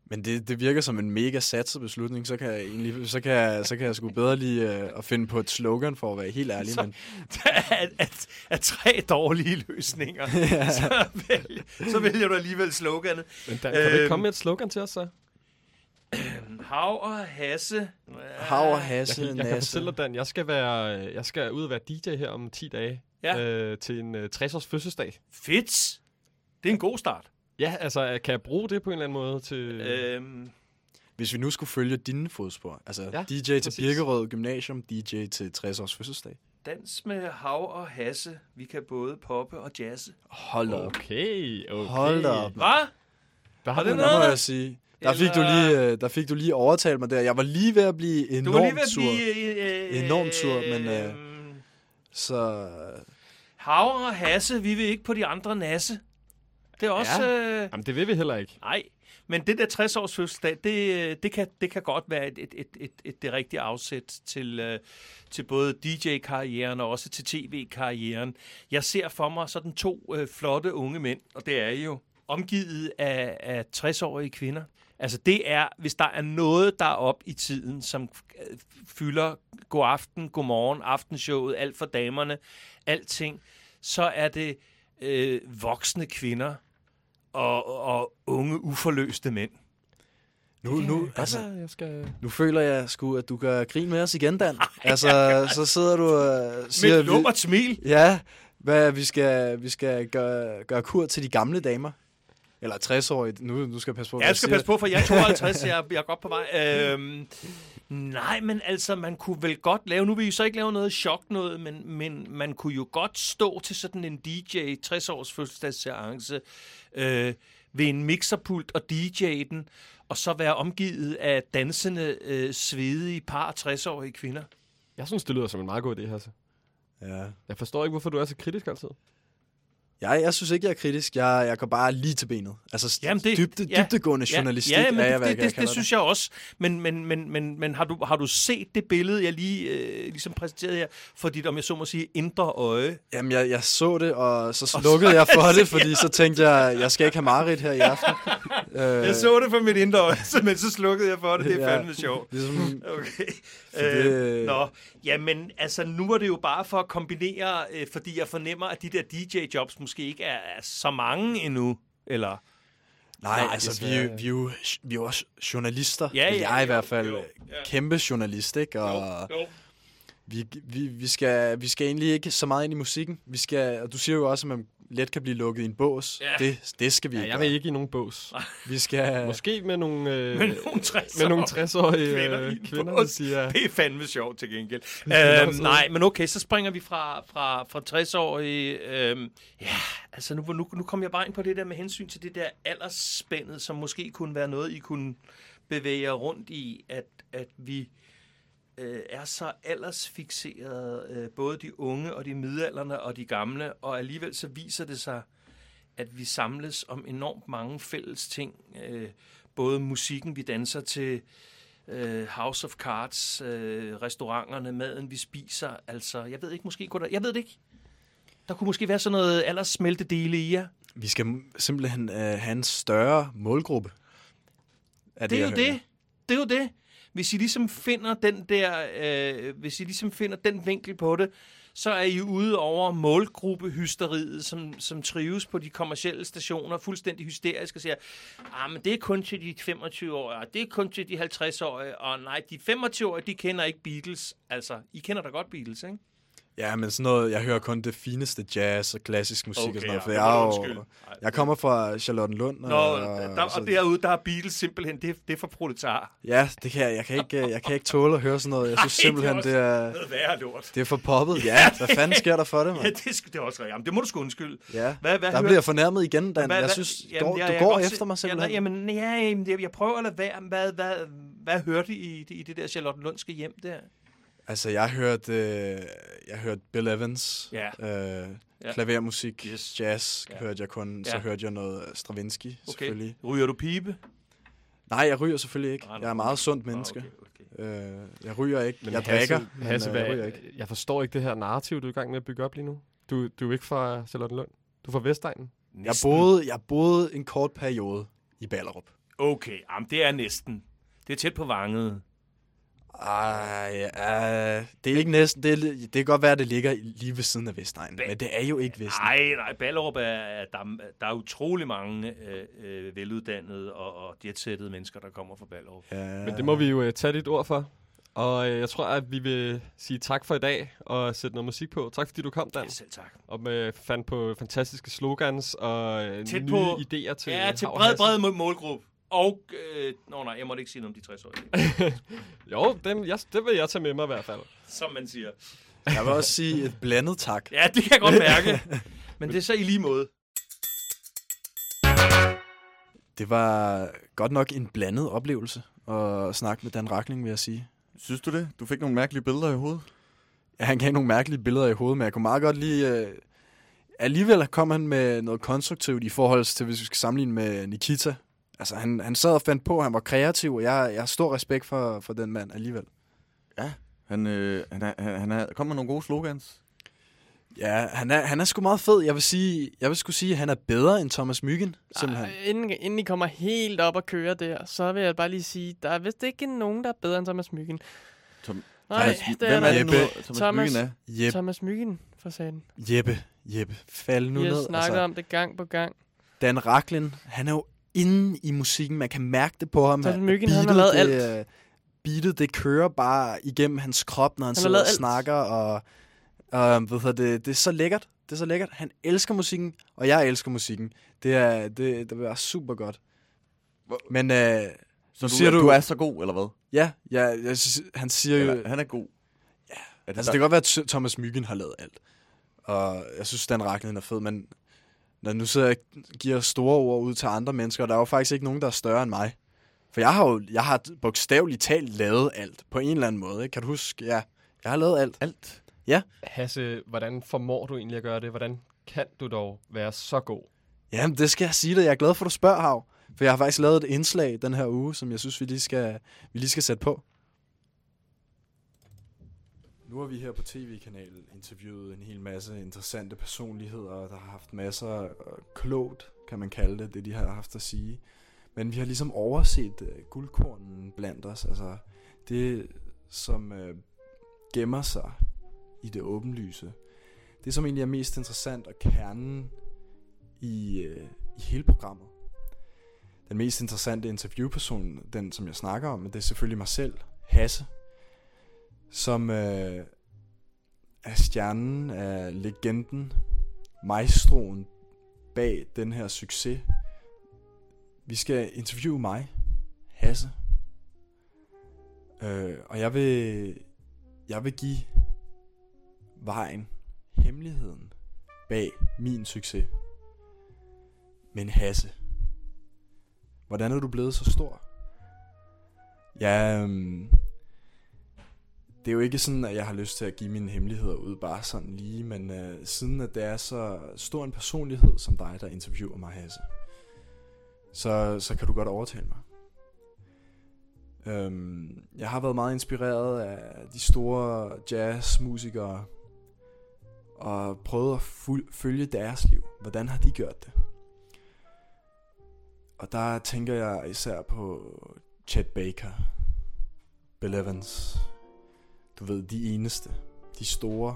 B: Men det, det virker som en mega satset beslutning. Så kan jeg, egentlig, så kan jeg, så kan jeg sgu bedre lige øh, at finde på et slogan, for at være helt ærlig.
L: Så-
B: Men,
L: af, af, af tre dårlige løsninger, [laughs]
B: ja.
L: så, vælger, så vælger du alligevel sloganet.
A: Men Dan, kan du ikke
L: Øhm,
A: komme med et slogan til os så?
L: Hav og Hasse.
B: Hav og
A: Jeg
B: Hasse,
A: kan, jeg kan
B: Nasse.
A: fortælle dig, Dan, jeg skal, være, jeg skal ud og være DJ her om 10 dage.
L: Ja.
A: Øh, til en øh, 60-års fødselsdag.
L: Fedt. Det er en god start.
A: Ja, altså, kan jeg bruge det på en eller anden måde til... Øh,
L: Øhm,
B: Hvis vi nu skulle følge dine fodspor, altså
A: Ja,
B: DJ til
A: præcis.
B: Birkerød Gymnasium, DJ til 60 års fødselsdag.
L: dans med Hav og Hasse. Vi kan både poppe og jazze.
B: Hold op.
A: okay, okay.
B: Hold op.
L: Hvad?
A: Der har
L: det noget-
B: må jeg sige. Der fik, du lige, øh, der fik du lige overtalt mig der. Jeg var lige ved at blive
L: Du var lige
B: enormt
L: ved at
B: sur.
L: blive... Øh,
B: Enormt sur, men, øh, Så
L: Hav og Hasse, vi vil ikke på de andre nasse. Det er også...
A: Ja.
L: Øh,
A: Jamen, det vil vi heller ikke.
L: nej, men det der 60-års fødselsdag, det, øh, det, kan, det kan godt være et, et, et, et, et, det rigtige afsæt til, øh, til både DJ-karrieren og også til tv-karrieren. Jeg ser for mig sådan to øh, flotte unge mænd, og det er I jo omgivet af, af 60-årige kvinder. Altså det er, hvis der er noget, der er op i tiden, som øh, fylder god aften, god morgen, aftenshowet, alt for damerne, alting, så er det øh, voksne kvinder og, og unge, uforløste mænd.
B: Nu, nu, altså,
A: Altså, jeg skal...
B: nu føler jeg sgu, at du gør grin med os igen, Dan. Altså, så sidder du og siger...
L: Med et smil.
B: Ja, hvad, vi skal, vi skal gøre, gøre kur til de gamle damer. Eller 60-årige. Nu, nu skal jeg passe på, hvad
L: Jeg skal
B: siger.
L: passe på, for jeg er 52, [laughs] jeg, er- jeg er godt på vej. Øhm, nej, men altså, man kunne vel godt lave, nu vil I så ikke lave noget chok noget, men, men man kunne jo godt stå til sådan en DJ 60-års fødselsdagsseance øh, ved en mixerpult og DJ den, og så være omgivet af dansende, øh, svedige par 60-årige kvinder.
A: Jeg synes, det lyder som en meget god idé, Hasse.
B: Ja.
A: Jeg forstår ikke, hvorfor du er så kritisk altid.
B: Jeg, jeg synes ikke, jeg er kritisk. Jeg, jeg går bare lige til benet. Altså,
L: Jamen, det-
B: dybde,
L: ja.
B: dybdegående journalistik
L: ja, men
B: er jeg,
L: det, det,
B: jeg
L: det,
B: kalder
L: det synes jeg også. Men, men, men, men, men har, du, har du set det billede, jeg lige øh, ligesom præsenterede her, for dit, om jeg så må sige, indre øje?
B: Jamen, jeg, jeg så det, og så slukkede jeg for det, [laughs] fordi så tænkte jeg, jeg skal ikke have Marit her i aften.
L: Jeg så det for mit indre øje, [laughs] men så slukkede jeg for det. Det er
B: Ja.
L: fandme sjovt.
B: Ligesom,
L: Okay.
B: Så det-
L: Øh, nå, jamen, altså nu er det jo bare for at kombinere, øh, fordi jeg fornemmer, at de der DJ-jobs måske ikke er, er så mange endnu. Eller,
B: nej,
A: Nej,
B: altså, vi, er- vi, er jo, vi er jo også journalister.
L: Ja, ja,
B: jeg er i
L: jo,
B: hvert fald
L: jo, ja.
B: kæmpe journalist, ikke? Og
L: jo.
B: vi, vi, vi, skal, vi skal egentlig ikke så meget ind i musikken. Vi skal, og du siger jo også, at man let kan blive lukket i en bås.
L: Ja.
B: Det, det skal vi
A: Ja,
B: ikke
A: jeg vil ikke i nogen bås. [laughs]
B: Vi skal...
A: Måske med nogle, øh,
L: Men nogle 60
A: med nogle 60-årige
L: kvinder i
A: øh, kvinder, der
L: bås.
A: siger...
L: Det er fandme sjovt til gengæld. [laughs] øhm, nej, men okay, så springer vi fra, fra, fra 60-årige. Øhm, ja, altså nu, nu, nu kom jeg bare ind på det der med hensyn til det der aldersspændet, som måske kunne være noget, I kunne bevæge jer rundt i, at, at vi øh, er så aldersfixerede, øh, både de unge og de midalderne og de gamle, og alligevel så viser det sig, at vi samles om enormt mange fælles ting. Øh, både musikken, vi danser til, øh, House of Cards, øh, restauranterne, maden, vi spiser. Altså, jeg ved ikke, måske kunne der, jeg ved det ikke. Der kunne måske være sådan noget alderssmeltedele i jer.
B: Vi skal simpelthen øh, have en større målgruppe. Er
L: Det er jo
B: jeg
L: det.
B: hører.
L: Det er jo det. Hvis I ligesom finder den der, øh, hvis I ligesom finder den vinkel på det, så er I ude over målgruppehysteriet, som, som trives på de kommercielle stationer, fuldstændig hysterisk og siger, ah, men det er kun til de 25-årige, og det er kun til de 50-årige, og nej, de 25-årige, de kender ikke Beatles. Altså, I kender da godt Beatles, ikke?
B: Ja, men sådan noget, jeg hører kun det fineste jazz og klassisk musik
L: Okay,
B: og sådan noget,
L: ja,
B: for
L: det
B: jeg, er
L: du
B: jo, jeg kommer fra Charlottenlund.
L: Nå,
B: og,
L: der, og derude, der er Beatles simpelthen, det, det er for proletar.
B: Ja, det kan jeg, jeg, kan ikke, jeg kan ikke tåle at høre sådan noget. Jeg synes [laughs]
L: det er
B: simpelthen, det er,
L: Noget værre lort.
B: det er for poppet. Ja, [laughs] hvad fanden sker der for det,
L: Ja,
B: mand?
L: det, skal, det er også rigtigt. Jamen, det må du sgu undskylde.
B: Ja,
L: Hvad, hvad
B: der
L: hører-
B: bliver jeg fornærmet igen, Dan.
L: Hvad-
B: Jeg synes,
L: jamen,
B: går,
L: jeg-
B: du
L: jeg
B: går efter mig simpelthen.
L: Ja, jamen, ja, jamen, jeg, prøver at lade være. Hvad, hvad, hvad hørte I i, i det der Charlottenlundske hjem der?
B: Altså, jeg hørte, øh, jeg hørte Bill Evans,
L: Ja.
B: øh,
L: Ja.
B: klavermusik,
L: Yes.
B: jazz
L: Ja.
B: hørte jeg kun. Så
L: Ja.
B: hørte jeg noget Stravinsky,
L: Okay.
B: selvfølgelig.
L: Ryger du pibe?
B: Nej, jeg ryger selvfølgelig ikke.
L: Nej,
B: Jeg er meget sundt
L: Ah,
B: menneske.
L: okay, okay.
B: Øh, jeg ryger ikke.
A: Men
B: jeg
A: Hasse,
B: drikker, men
A: Hasse,
B: øh, jeg ryger ikke.
A: jeg forstår ikke det her narrativ, du er i gang med at bygge op lige nu. Du, du er ikke fra Charlottenlund. Du er fra Vestegnen.
B: Jeg boede, jeg boede en kort periode i Ballerup.
L: Okay, jamen, det er næsten. Det er tæt på vanget.
B: Ej, uh, det er ikke næsten. Det, er, det kan godt være, at det ligger lige ved siden af Vestegnen,
L: Ba-
B: men det er jo ikke Vestegnen.
L: Nej, nej, Ballerup er, er- der, er- der er utrolig mange øh, øh, veluddannede og, og jetsættede mennesker, der kommer fra Ballerup.
B: Ja,
A: Men det må vi jo uh, tage dit ord for. Og uh, jeg tror, at vi vil sige tak for i dag og sætte noget musik på. Tak fordi du kom, Dan.
L: Ja, selv tak.
A: Og med fandt på fantastiske slogans og
L: Tæt
A: nye
L: på-
A: idéer til
L: Ja, til bred, bred må- målgruppe. Og, øh, nå nej, jeg måtte ikke sige noget om de 60 årige. [laughs]
A: Jo, den, jeg, det vil jeg tage med mig i hvert fald.
L: som man siger.
B: Jeg vil også sige et blandet tak.
L: Ja, det kan jeg godt mærke. [laughs] Men det er så i lige måde.
B: Det var godt nok en blandet oplevelse at snakke med Dan Rakling, vil jeg sige.
C: Synes du det? Du fik nogle mærkelige billeder i hovedet.
B: Ja, han gav nogle mærkelige billeder i hovedet, men jeg kunne meget godt lide... Øh, alligevel kom han med noget konstruktivt i forhold til, hvis vi skal sammenligne med Nikita. Altså, han, han sad og fandt på, han var kreativ, og jeg, jeg har stor respekt for, for den mand alligevel.
C: Han, øh, han, er, han, han er, kom med nogle gode slogans.
B: Ja, han er, han er sgu meget fed. Jeg vil sige, jeg vil sgu sige, at han er bedre end Thomas Myggen, simpelthen.
D: Ej, inden, inden I kommer helt op og køre der, så vil jeg bare lige sige, der er vist ikke nogen, der er bedre end Thomas Myggen.
C: Tom,
D: Nej,
C: Thomas,
D: det
C: hvem
D: er
C: er
D: der
C: det nu,
B: Jeppe.
C: Thomas,
D: Thomas.
C: Myggen er?
B: Jeppe,
D: Thomas Myggen, for sagen.
B: Jeppe, Jeppe, fald nu
D: Vi har
B: ned.
D: snakket altså, om det gang på gang.
B: Dan Raklin, han er jo inde i musikken. Man kan mærke det på ham.
D: Thomas
B: at
D: Myggen, han har lavet
B: det, øh, Beatet, det kører bare igennem hans krop, når han,
D: Han
B: sidder og
D: alt.
B: snakker. Og, og ved du, det, det er så lækkert. Det er så lækkert. Han elsker musikken, og jeg elsker musikken. Det, er, det, det være super godt. Men øh,
C: Så du,
B: Siger
C: du,
B: du-
C: er så god, eller hvad?
B: ja, ja jeg, han siger jo...
C: Eller, han er god.
B: Ja.
C: Er det
B: Altså, det kan godt være, at Thomas Myggen har lavet alt. Og jeg synes, Dan Raklin er fed, men når nu sidder jeg og giver store ord ud til andre mennesker, og der er jo faktisk ikke nogen, der er større end mig. For jeg har jo jeg har bogstaveligt talt lavet alt, på en eller anden måde. Ikke? Kan du huske? Ja, jeg har lavet alt.
C: Alt.
A: Hasse, hvordan formår du egentlig at gøre det? Hvordan kan du dog være så god?
B: Jamen, det skal jeg sige dig. Jeg er glad for, at du spørger, Hav. For jeg har faktisk lavet et indslag den her uge, som jeg synes, vi lige skal, vi lige skal sætte på. Nu har vi her på tv-kanalen interviewet en hel masse interessante personligheder, der har haft masser af øh, klogt, kan man kalde det, det de har haft at sige. Men vi har ligesom overset øh, guldkornen blandt os, altså det, som øh, gemmer sig i det åbenlyse. Det, som egentlig er mest interessant og kernen i, øh, i hele programmet. Den mest interessante interviewperson, den som jeg snakker om, det er selvfølgelig mig selv, Hasse, som øh, er stjernen af legenden, maestroen bag den her succes. Vi skal interviewe mig, Hasse, øh, og jeg vil, jeg vil give vejen, hemmeligheden bag min succes. Men Hasse, hvordan er du blevet så stor? Ja, øh, det er jo ikke sådan, at jeg har lyst til at give mine hemmeligheder ud bare sådan lige, men øh, siden at det er så stor en personlighed som dig, der interviewer mig, Hasse, så, så kan du godt overtale mig. Øhm, jeg har været meget inspireret af de store jazzmusikere, og prøvet at ful- følge deres liv. Hvordan har de gjort det? Og der tænker jeg især på Chet Baker, Bill Evans. Du ved, de eneste. De store.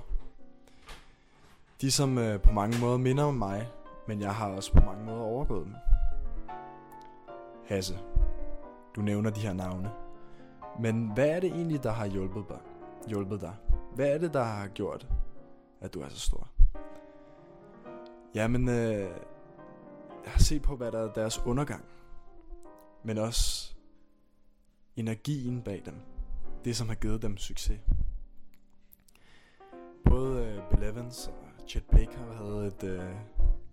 B: De som øh, på mange måder minder om mig, men jeg har også på mange måder overgået dem. Hasse, du nævner de her navne. Men hvad er det egentlig, der har hjulpet dig? Hjulpet dig? Hvad er det, der har gjort, at du er så stor? Jamen, øh, jeg har set på, hvad der er deres undergang. Men også energien bag dem. Det, som har givet dem succes. Både øh, Bill Evans og Chet Baker havde et øh,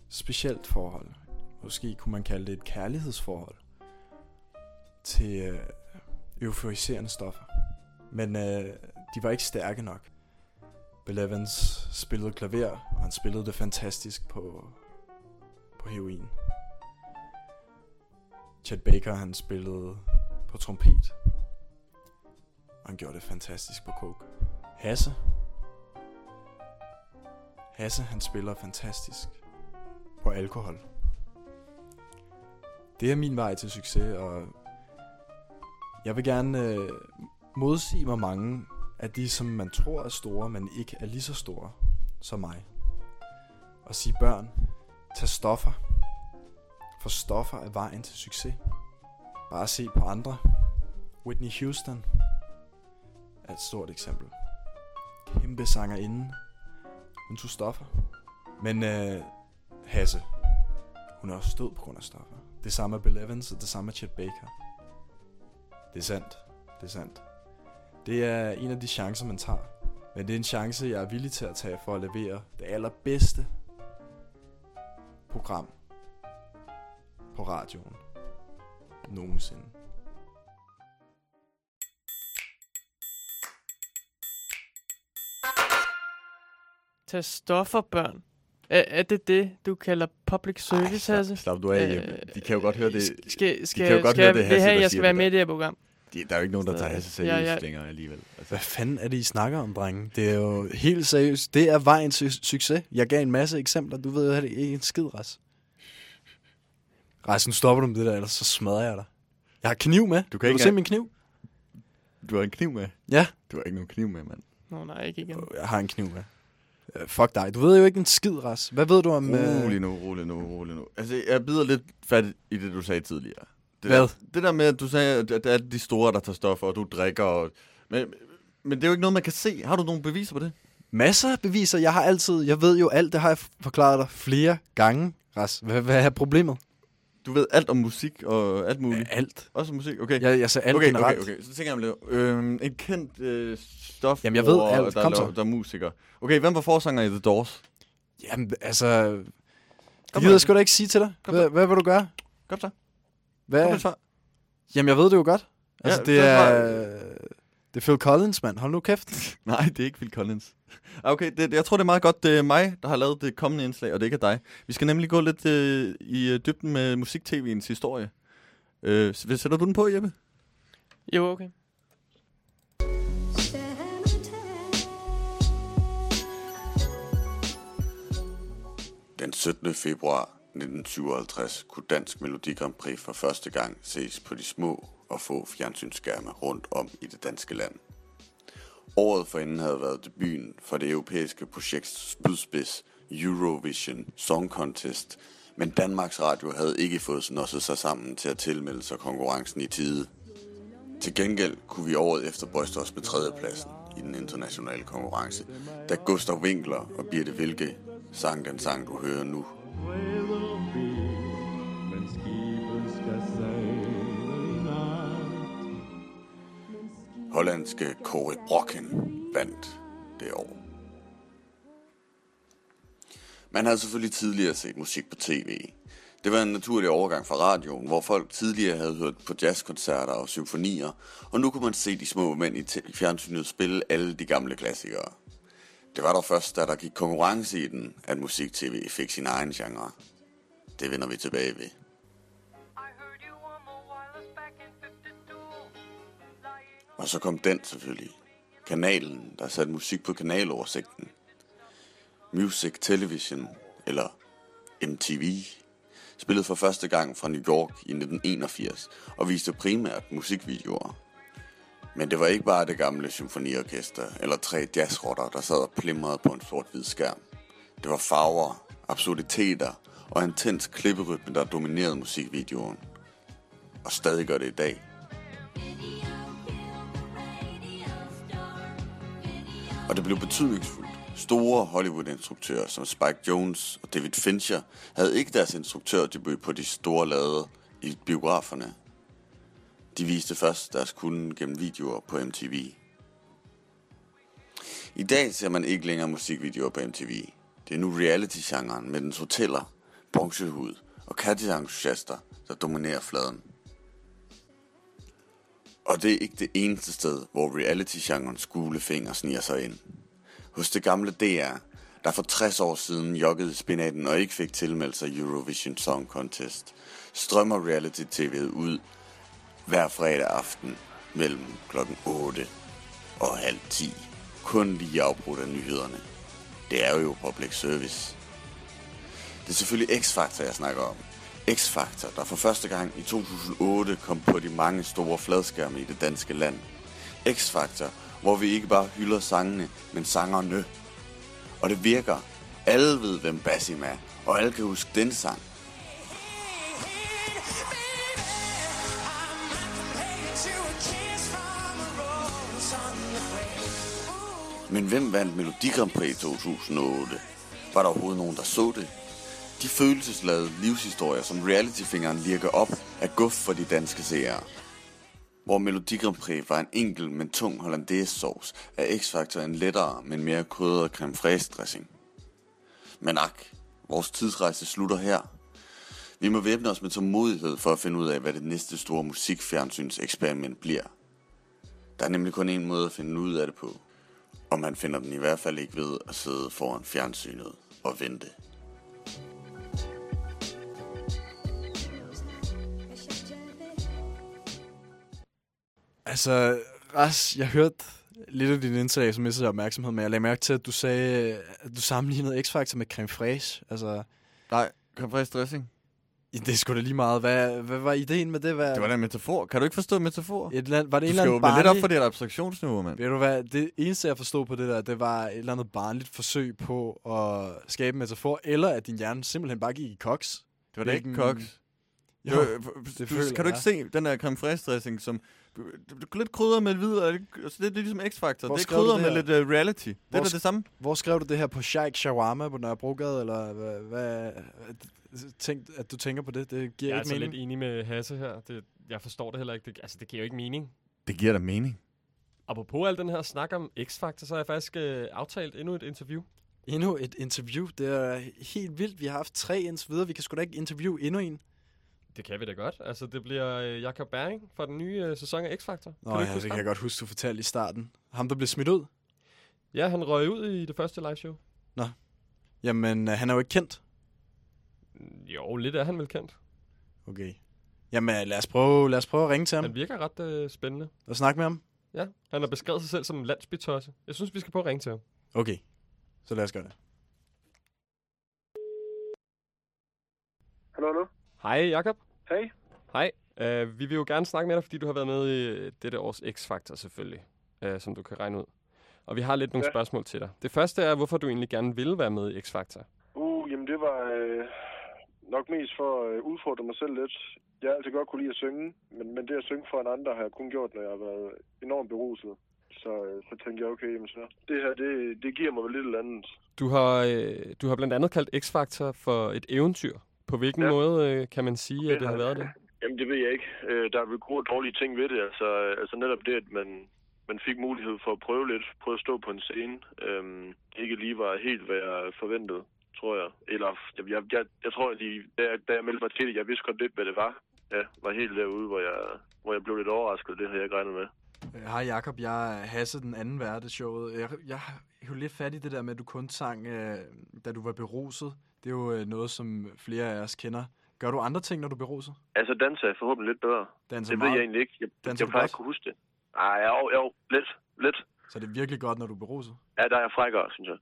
B: specielt forhold. Måske kunne man kalde det et kærlighedsforhold. Til øh, euforiserende stoffer. Men øh, de var ikke stærke nok. Bill Evans spillede klaver, og han spillede det fantastisk på, på heroin. Chet Baker, han spillede på trompet. Og han gjorde det fantastisk på coke. Hasse. Hasse, han spiller fantastisk på alkohol. Det er min vej til succes, og jeg vil gerne øh, modsige mig mange af de, som man tror er store, men ikke er lige så store som mig. Og sige børn, tag stoffer. For stoffer er vejen til succes. Bare se på andre. Whitney Houston er et stort eksempel. Kæmpe sangerinde. Hun tog stoffer. Men øh, Hasse, hun er også død på grund af stoffer. Det samme er Bill Evans, og det samme er Chet Baker. Det er sandt. Det er sandt. Det er en af de chancer, man tager. Men det er en chance, jeg er villig til at tage for at levere det allerbedste program på radioen nogensinde.
D: Tag stoffer, børn. Er, er det det, du kalder public service,
M: Ej,
D: Hasse?
M: slap, slap du af,
D: Øh,
M: Jeppe. De kan jo godt høre det.
D: Skal, skal,
M: kan jo godt
D: skal
M: høre, det Hasse,
D: have,
M: der
D: jeg skal være
M: det
D: med i det her program?
M: De, der er jo ikke nogen, der tager Hasse
D: ja,
M: seriøst
D: ja.
M: længere alligevel. Altså.
B: Hvad fanden er det, I snakker om, drenge? Det er jo helt seriøst. Det er vejen til succes. Jeg gav en masse eksempler. Du ved jo, at det ikke er en skid, Ras. Ras, nu stopper du med det der, ellers så smadrer jeg dig. Jeg har kniv med.
M: Du kan ikke
B: du se min kniv?
M: Du har en kniv med.
B: Ja.
M: Du har ikke nogen kniv med, mand.
D: Nå, nej, ikke igen.
B: Jeg har en kniv med. Uh, fuck dig. Du ved jo ikke en skid, Ras. Hvad ved du om... øh,
M: Rolig nu, rolig nu, rolig nu. Altså, jeg bider lidt fat i det, du sagde tidligere. Det
B: Hvad?
M: Der, det der med, at du sagde, at det er de store, der tager stoffer, og du drikker. Og, men, men det er jo ikke noget, man kan se. Har du nogle beviser på det?
B: Masser af beviser. Jeg har altid... Jeg ved jo alt. Det har jeg forklaret dig flere gange, Ras. Hvad, hvad er problemet?
M: Du ved alt om musik og alt muligt.
B: Alt.
M: Også musik? Okay.
B: Jeg, jeg sagde alt
M: okay,
B: generelt.
M: okay, okay. Så tænker jeg om det. Øhm, en kendt øh, stof,
B: Jamen, jeg ved alt.
M: der,
B: Kom så.
M: der er musiker. Okay, hvem var forsanger i The Doors?
B: Jamen, altså... Det
M: Kom så.
B: jeg sgu da ikke sige til dig. Hvad,
M: så.
B: hvad vil du gøre?
M: Kom så.
B: Hvad?
M: Kom svar.
B: Jamen, jeg ved det jo godt. Altså,
M: Ja,
B: det
M: så
B: er... Det er Phil Collins, mand. Hold nu kæft. [laughs]
M: Nej, det er ikke Phil Collins. Ah, Okay, det, jeg tror, det er meget godt, det er mig, der har lavet det kommende indslag, og det ikke er dig. Vi skal nemlig gå lidt øh, i øh, dybden med musik-tv'ens historie. Øh, sætter du den på, Jeppe?
D: Jo, okay.
M: Den 17. februar 1957 kunne Dansk Melodi Grand Prix for første gang ses på de små og få fjernsynsskærme rundt om i det danske land. Året forinden havde været debuten for det europæiske projekts spydspids Eurovision Song Contest, men Danmarks Radio havde ikke fået snosset sig sammen til at tilmelde sig konkurrencen i tide. Til gengæld kunne vi året efter bryste os med tredjepladsen i den internationale konkurrence, da Gustav Winkler og Birte Vilke sang den sang, du hører nu. Hollandske Corey Brocken vandt det år. Man havde selvfølgelig tidligere set musik på tv. Det var en naturlig overgang fra radioen, hvor folk tidligere havde hørt på jazzkoncerter og symfonier, og nu kunne man se de små mænd i i fjernsynet spille alle de gamle klassikere. Det var dog først, da der gik konkurrence i den, at musik-tv fik sin egen genre. Det vender vi tilbage ved. Og så kom den selvfølgelig. Kanalen, der satte musik på kanaloversigten. Music Television, eller MTV, spillede for første gang fra New York i 1981 og viste primært musikvideoer. Men det var ikke bare det gamle symfoniorkester eller tre jazzrotter, der sad og plimrede på en sort-hvid skærm. Det var farver, absurditeter og intens klipperytme, der dominerede musikvideoen. Og stadig gør det i dag. Og det blev betydningsfuldt. Store Hollywood-instruktører som Spike Jones og David Fincher havde ikke deres instruktørdebut på de store lade i biograferne. De viste først deres kunde gennem videoer på MTV. I dag ser man ikke længere musikvideoer på MTV. Det er nu reality-genren med dens hoteller, bronzehud og katteentusiaster, der dominerer fladen. Og det er ikke det eneste sted, hvor reality-genrens gule finger sniger sig ind. Hos det gamle DR, der for 60 år siden joggede spinaten og ikke fik tilmeldt sig Eurovision Song Contest, strømmer reality-tv'et ud hver fredag aften mellem klokken 8 og halv 10. Kun lige afbrudt af nyhederne. Det er jo public service. Det er selvfølgelig X-Factor, jeg snakker om. X-Factor, der for første gang i 2008 kom på de mange store fladskærme i det danske land. X-Factor, hvor vi ikke bare hylder sangene, men sangerne. Og det virker. Alle ved, hvem Basim er, og alle kan huske den sang. Men hvem vandt Melodi Grand Prix 2008? Var der overhovedet nogen, der så det? De følelsesladede livshistorier, som realityfingeren lirker op, er guf for de danske seere. Hvor Melodi Grand Prix var en enkel, men tung hollandaise sauce, er X-Factor en lettere, men mere krydret creme fraise dressing. Men ak, vores tidsrejse slutter her. Vi må væbne os med tålmodighed for at finde ud af, hvad det næste store musikfjernsyns eksperiment bliver. Der er nemlig kun en måde at finde ud af det på. Og man finder den i hvert fald ikke ved at sidde foran fjernsynet og vente.
B: Altså, Ras, jeg hørte lidt af din indslag, som mistede opmærksomhed, men jeg lagde mærke til, at du sagde, at du sammenlignede X-Factor med creme fraiche. Altså,
C: Nej, creme fraiche dressing.
B: ja, det er sgu da lige meget. Hvad, hvad var ideen med det? Hvad,
C: Det var da en metafor. Kan du ikke forstå metafor?
B: et land, var det
C: Du
B: en
C: skal
B: eller
C: blive lidt op
B: barnlig...
C: for det abstraktionsniveau, mand.
B: Ved du hvad, det eneste, jeg forstod på det der, det var et eller andet barnligt forsøg på at skabe en metafor, eller at din hjerne simpelthen bare gik i koks.
C: Det var da ikke koks.
B: Jo,
C: Jo,
B: det
C: du,
B: føler
C: kan du ikke se den der creme fraiche dressing, som lidt krydder med videre, altså det er ligesom X-Factor. Det er krydder
B: det
C: med lidt uh, reality. Det er
B: Hvor
C: det samme.
B: Hvor skrev du det her på Sheikh Shawarma på Nørrebrogade, eller hvad, hvad tænk, at du tænker på det? Det giver
A: Jeg er
B: ikke
A: altså
B: mening.
A: lidt enig med Hasse her. Det, jeg forstår det heller ikke. Det, altså, det giver jo ikke mening.
C: Det giver da mening.
A: Apropos al den her snak om X-Factor, så har jeg faktisk øh, aftalt endnu et interview.
B: Endnu et interview. Det er helt vildt. Vi har haft tre indtil videre. Vi kan sgu da ikke interviewe endnu en.
A: Det kan vi da godt. Altså, det bliver øh, Jakob Bering fra den nye øh, sæson af X-Factor.
B: Nå
A: du
B: ja, det kan
A: ham?
B: jeg godt huske, du fortalte i starten. Ham, der blev smidt ud.
A: Ja, han røg ud i det første liveshow.
B: Jamen, øh, han er jo ikke kendt.
A: Jo, lidt er han vel kendt.
B: Okay. Jamen, lad os prøve, lad os prøve at ringe til ham
A: Han virker ret øh, spændende.
B: og snakke med ham.
A: Ja, han har beskrevet sig selv som en landsbytosse. Jeg synes, vi skal prøve at ringe til ham.
B: Okay, så lad os gøre det.
N: Hallo, hallo.
A: Hej, Jakob.
N: Hej.
A: Hej. Uh, vi vil jo gerne snakke med dig, fordi du har været med i dette års X-Factor selvfølgelig, uh, som du kan regne ud. Og vi har lidt nogle
N: Ja.
A: spørgsmål til dig. Det første er, hvorfor du egentlig gerne vil være med i X-Factor.
N: Uh, jamen det var øh, nok mest for at øh, udfordre mig selv lidt. Jeg har altid godt kunne lide at synge, men, men det at synge for en andre har jeg kun gjort, når jeg har været enormt beruset. Så, øh, så tænkte jeg, okay, jamen så det her, det, det giver mig vel lidt eller andet.
A: Du har, øh, du har blandt andet kaldt X-Factor for et eventyr. På hvilken ja. Måde øh, kan man sige, at det har været det?
N: Jamen det ved jeg ikke. Øh, der er vel gode og dårlige ting ved det. Altså, altså netop det, at man, man fik mulighed for at prøve lidt, prøve at stå på en scene. Øhm, ikke lige var helt, hvad jeg forventede, tror jeg. Eller, jeg, jeg, jeg, jeg tror, at de, da, jeg- da jeg meldte mig til det, jeg vidste godt lidt, hvad det var. Ja, var helt derude, hvor jeg, hvor jeg blev lidt overrasket. Det havde jeg ikke regnet med.
B: Øh, Hej Jakob, jeg er Hasse, den anden vært af showet. Jeg, jeg har jo lidt fat i det der med, at du kun sang, øh, da du var beruset. Det er jo øh, noget, som flere af os kender. Gør du andre ting, når du er beruset?
N: Altså, danser jeg forhåbentlig lidt bedre.
B: Danser
N: det
B: meget-
N: ved jeg egentlig ikke. Jeg,
B: Danser
N: jeg plejer ikke kunne huske det. Ej, jo, jo, lidt, lidt.
B: Så det er virkelig godt, når du er beruset?
N: Ja, der er jeg frækkere, synes jeg.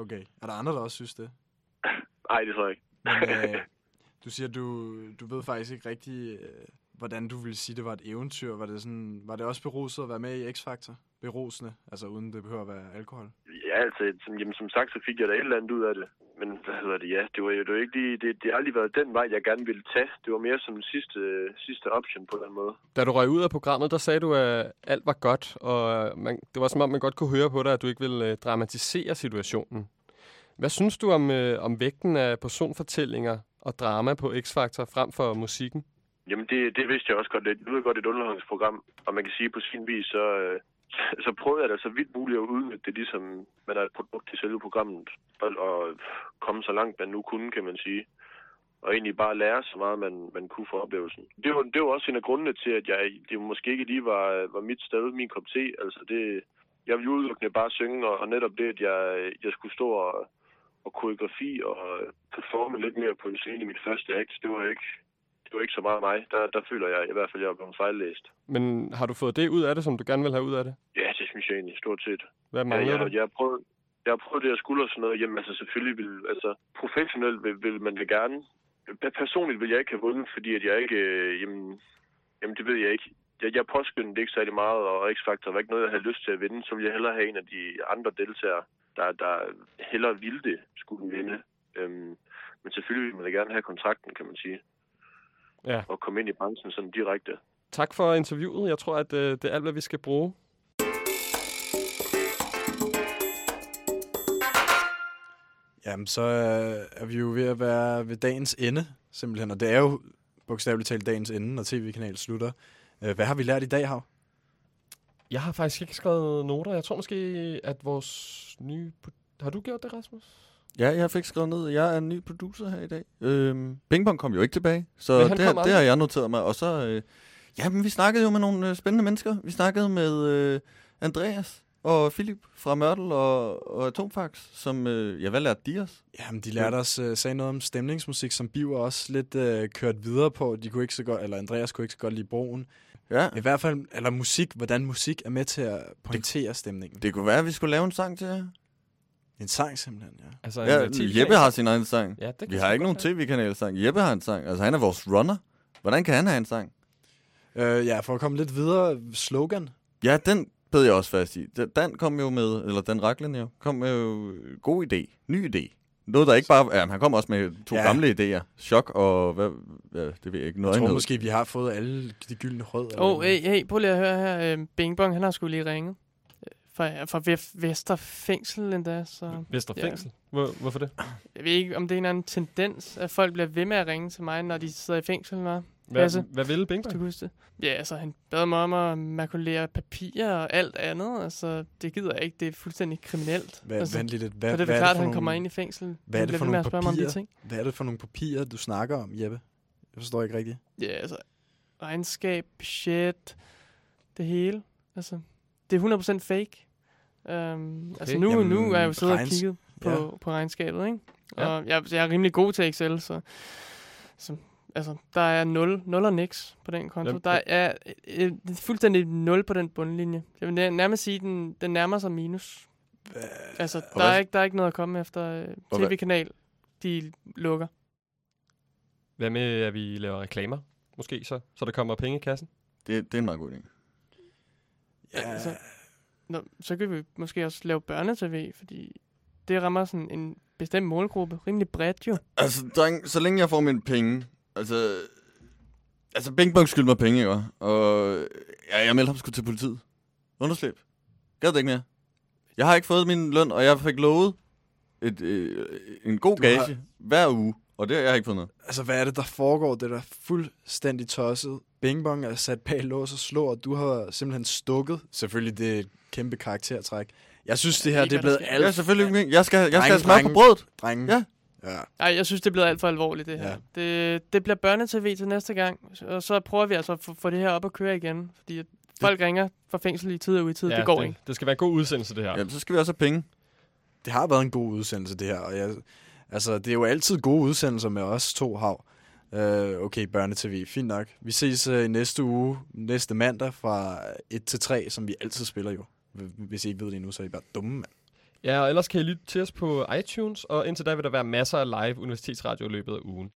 B: Okay. Er der andre, der også synes det?
N: Nej, det tror jeg ikke.
B: Men, øh, [laughs] du siger, du, du ved faktisk ikke rigtig, øh, hvordan du ville sige, det var et eventyr. Var det, sådan, var det også beruset at være med i X-Factor? Berusende, altså uden det behøver at være alkohol.
N: Ja, altså, som, jamen, som sagt, så fik jeg da et eller andet ud af det. Men hvad hedder det, ja, det var jo det var ikke lige, det, det har aldrig været den vej, jeg gerne ville tage. Det var mere som en sidste, sidste option på den måde.
A: Da du røg ud af programmet, der sagde du, at alt var godt, og man, det var som om, man godt kunne høre på dig, at du ikke ville øh, dramatisere situationen. Hvad synes du om, øh, om vægten af personfortællinger og drama på X-Factor frem for musikken?
N: Jamen, det, det vidste jeg også godt. Det er godt et underholdningsprogram, og man kan sige på sin vis, så, øh, [laughs] så prøvede jeg da så vidt muligt at udnytte det, ligesom man er et produkt til selve programmet, og, komme så langt, man nu kunne, kan man sige. Og egentlig bare lære så meget, man, man kunne for oplevelsen. Det var, det var også en af grundene til, at jeg det måske ikke lige var, var mit sted, min kop te. Altså det, jeg ville udelukkende bare synge, og, og netop det, at jeg, jeg skulle stå og, og koreografi og performe lidt mere på en scene i mit første act, det var ikke, det var ikke så meget mig. Der, der føler jeg i hvert fald, at jeg er blevet fejllæst.
A: Men har du fået det ud af det, som du gerne vil have ud af det?
N: Ja, det synes jeg egentlig stort set.
A: Hvad
N: Ja,
A: mangler
N: jeg,
A: du?
N: jeg, har prøvet, jeg har prøvet det at skulle og sådan noget. Jamen altså selvfølgelig vil, altså professionelt vil, vil man det gerne. Pe- Personligt vil jeg ikke have vundet, fordi at jeg ikke, øh, jamen, jamen det ved jeg ikke. Jeg, jeg påskyndte ikke særlig meget, og X-Factor var ikke noget, jeg havde lyst til at vinde. Så ville jeg hellere have en af de andre deltagere, der, der hellere ville det, skulle vinde. Øhm, men selvfølgelig vil man da gerne have kontrakten, kan man sige.
A: Ja.
N: Og komme ind i branchen sådan direkte.
A: Tak for interviewet. Jeg tror, at øh, det er alt, hvad vi skal bruge.
B: Jamen, så øh, er vi jo ved at være ved dagens ende, simpelthen. Og det er jo bogstaveligt talt dagens ende, når tv-kanalen slutter. Øh, Hvad har vi lært i dag, Hav?
A: Jeg har faktisk ikke skrevet noter. Jeg tror måske, at vores nye... Har du gjort det, Rasmus?
C: Ja, jeg fik skrevet ned, jeg er en ny producer her i dag. Øhm, Pingpong kom jo ikke tilbage, så det, har- det har jeg noteret mig. Og så, øh, ja, men vi snakkede jo med nogle øh, spændende mennesker. Vi snakkede med øh, Andreas og Philip fra Mørtel og, og Atomfax, som, øh, ja, hvad lærte de os?
B: Jamen, de lærte os, uh, sagde noget om stemningsmusik, som Biver også lidt uh, kørt videre på. De kunne ikke så godt, eller Andreas kunne ikke så godt lide broen.
C: Ja.
B: I hvert fald, eller musik, hvordan musik er med til at pointere stemningen.
C: Det kunne være, at vi skulle lave en sang til jer.
B: En sang simpelthen, ja.
A: Altså,
C: Ja,
A: tv-kanal.
C: Jeppe har sin egen sang.
A: Ja, det kan
C: Vi har ikke nogen tv-kanal-sang. Jeppe har en sang. Altså, han er vores runner. Hvordan kan han have en sang?
B: Øh, ja, for at komme lidt videre, slogan.
C: Ja, den bed jeg også fast i. Den- Dan kom jo med, eller Dan Raklen jo, kom med jo god idé. Ny idé. Noget, der ikke bare... Ja, han kom også med to
B: Ja.
C: gamle idéer. Chok og... Hvad, ja, det ved jeg ikke. Noget
B: Jeg tror
C: andet.
B: måske, vi har fået alle de gyldne rød.
D: Åh, oh, hey, hey, prøv lige at høre her. Øh, Bing Bong, han har skulle lige ringet. Fra, fra Ve- Vester Fængsel endda, så...
A: Vester
D: Ja.
A: Fængsel? Hvor, hvorfor det?
D: Jeg ved ikke, om det er en anden tendens, at folk bliver ved med at ringe til mig, når de sidder i fængsel, var.
A: Hvad,
D: Lasse,
A: hvad ville Bing
D: hvis du huske det. Ja, altså, han bad mig om at makulere papirer og alt andet. Altså, det gider jeg ikke. Det er fuldstændig kriminelt.
B: Hvad,
D: altså,
B: vent lidt.
D: så
B: Hvad,
D: det er
B: hvad
D: klart, at han kommer
B: nogle-
D: ind i fængsel.
B: Hvad er det for nogle
D: mig om de
B: papirer?
D: ting.
B: Hvad er det for nogle papirer, du snakker om, Jeppe? Jeg forstår ikke rigtigt.
D: Ja, altså, regnskab, budget, det hele. Altså, det er 100% fake. Um, okay. Altså nu,
B: Jamen,
D: nu er jeg jo siddet og
B: regns-
D: kigget på,
B: ja.
D: på regnskabet, ikke?
A: Ja.
D: Og jeg, jeg er rimelig god til Excel, så, så altså, der er 0, 0 og niks på den konto.
A: Hvem-
D: Der er øh, øh, fuldstændig 0 på den bundlinje. Jeg vil nær- nærmest sige, at den, den nærmer sig minus. Altså, der er, ikke, der er ikke noget at komme efter øh,
C: Og
D: tv-kanal. De lukker.
A: Hvad med, at vi laver reklamer? Måske så, så der kommer penge i kassen?
C: Det, det er en meget god idé.
B: Ja,
D: altså, Nå, så kan vi måske også lave børnetv, fordi det rammer sådan en bestemt målgruppe. Rimelig bredt jo.
C: Altså, dreng, så længe jeg får mine penge... Altså... Altså, Bing Bong skylder mig penge, ikke? Og ja, jeg meldte ham sgu til politiet. Underslæb. Gad det ikke mere. Jeg har ikke fået min løn, og jeg fik lovet et, øh, en god
B: Du
C: gage
B: har-
C: hver uge. Og det har jeg ikke fået noget.
B: Altså, hvad er det, der foregår? Det er da fuldstændig tosset. Bing Bong er sat bag lås og slå, og du har simpelthen stukket. Selvfølgelig, det er et kæmpe karaktertræk. Jeg synes, det her det er blevet alt...
C: Ja, selvfølgelig. Jeg skal, jeg skal
B: Drenge,
C: have smør på brødet.
B: Drenge.
C: Ja.
B: ja.
D: Ej, jeg synes, det er blevet alt for alvorligt, det her.
B: Ja.
D: Det, det bliver børnetv til næste gang, og så prøver vi altså at få, få det her op at køre igen. Fordi folk ringer fra fængsel i tid og utid. det går
A: det,
D: ikke.
A: Det skal være en god udsendelse, det her.
C: Jamen, så skal vi også have penge.
B: Det har været en god udsendelse, det her. Og jeg, altså, det er jo altid gode udsendelser med os to hav. Øh, okay, børnetv, fint nok. Vi ses øh, i næste uge, næste mandag fra 1 til 3, som vi altid spiller jo. Hvis I ikke ved det endnu, så er I bare dumme, mand.
A: Ja, og ellers kan I lytte til os på iTunes, og indtil da vil der være masser af live universitetsradio i løbet af ugen.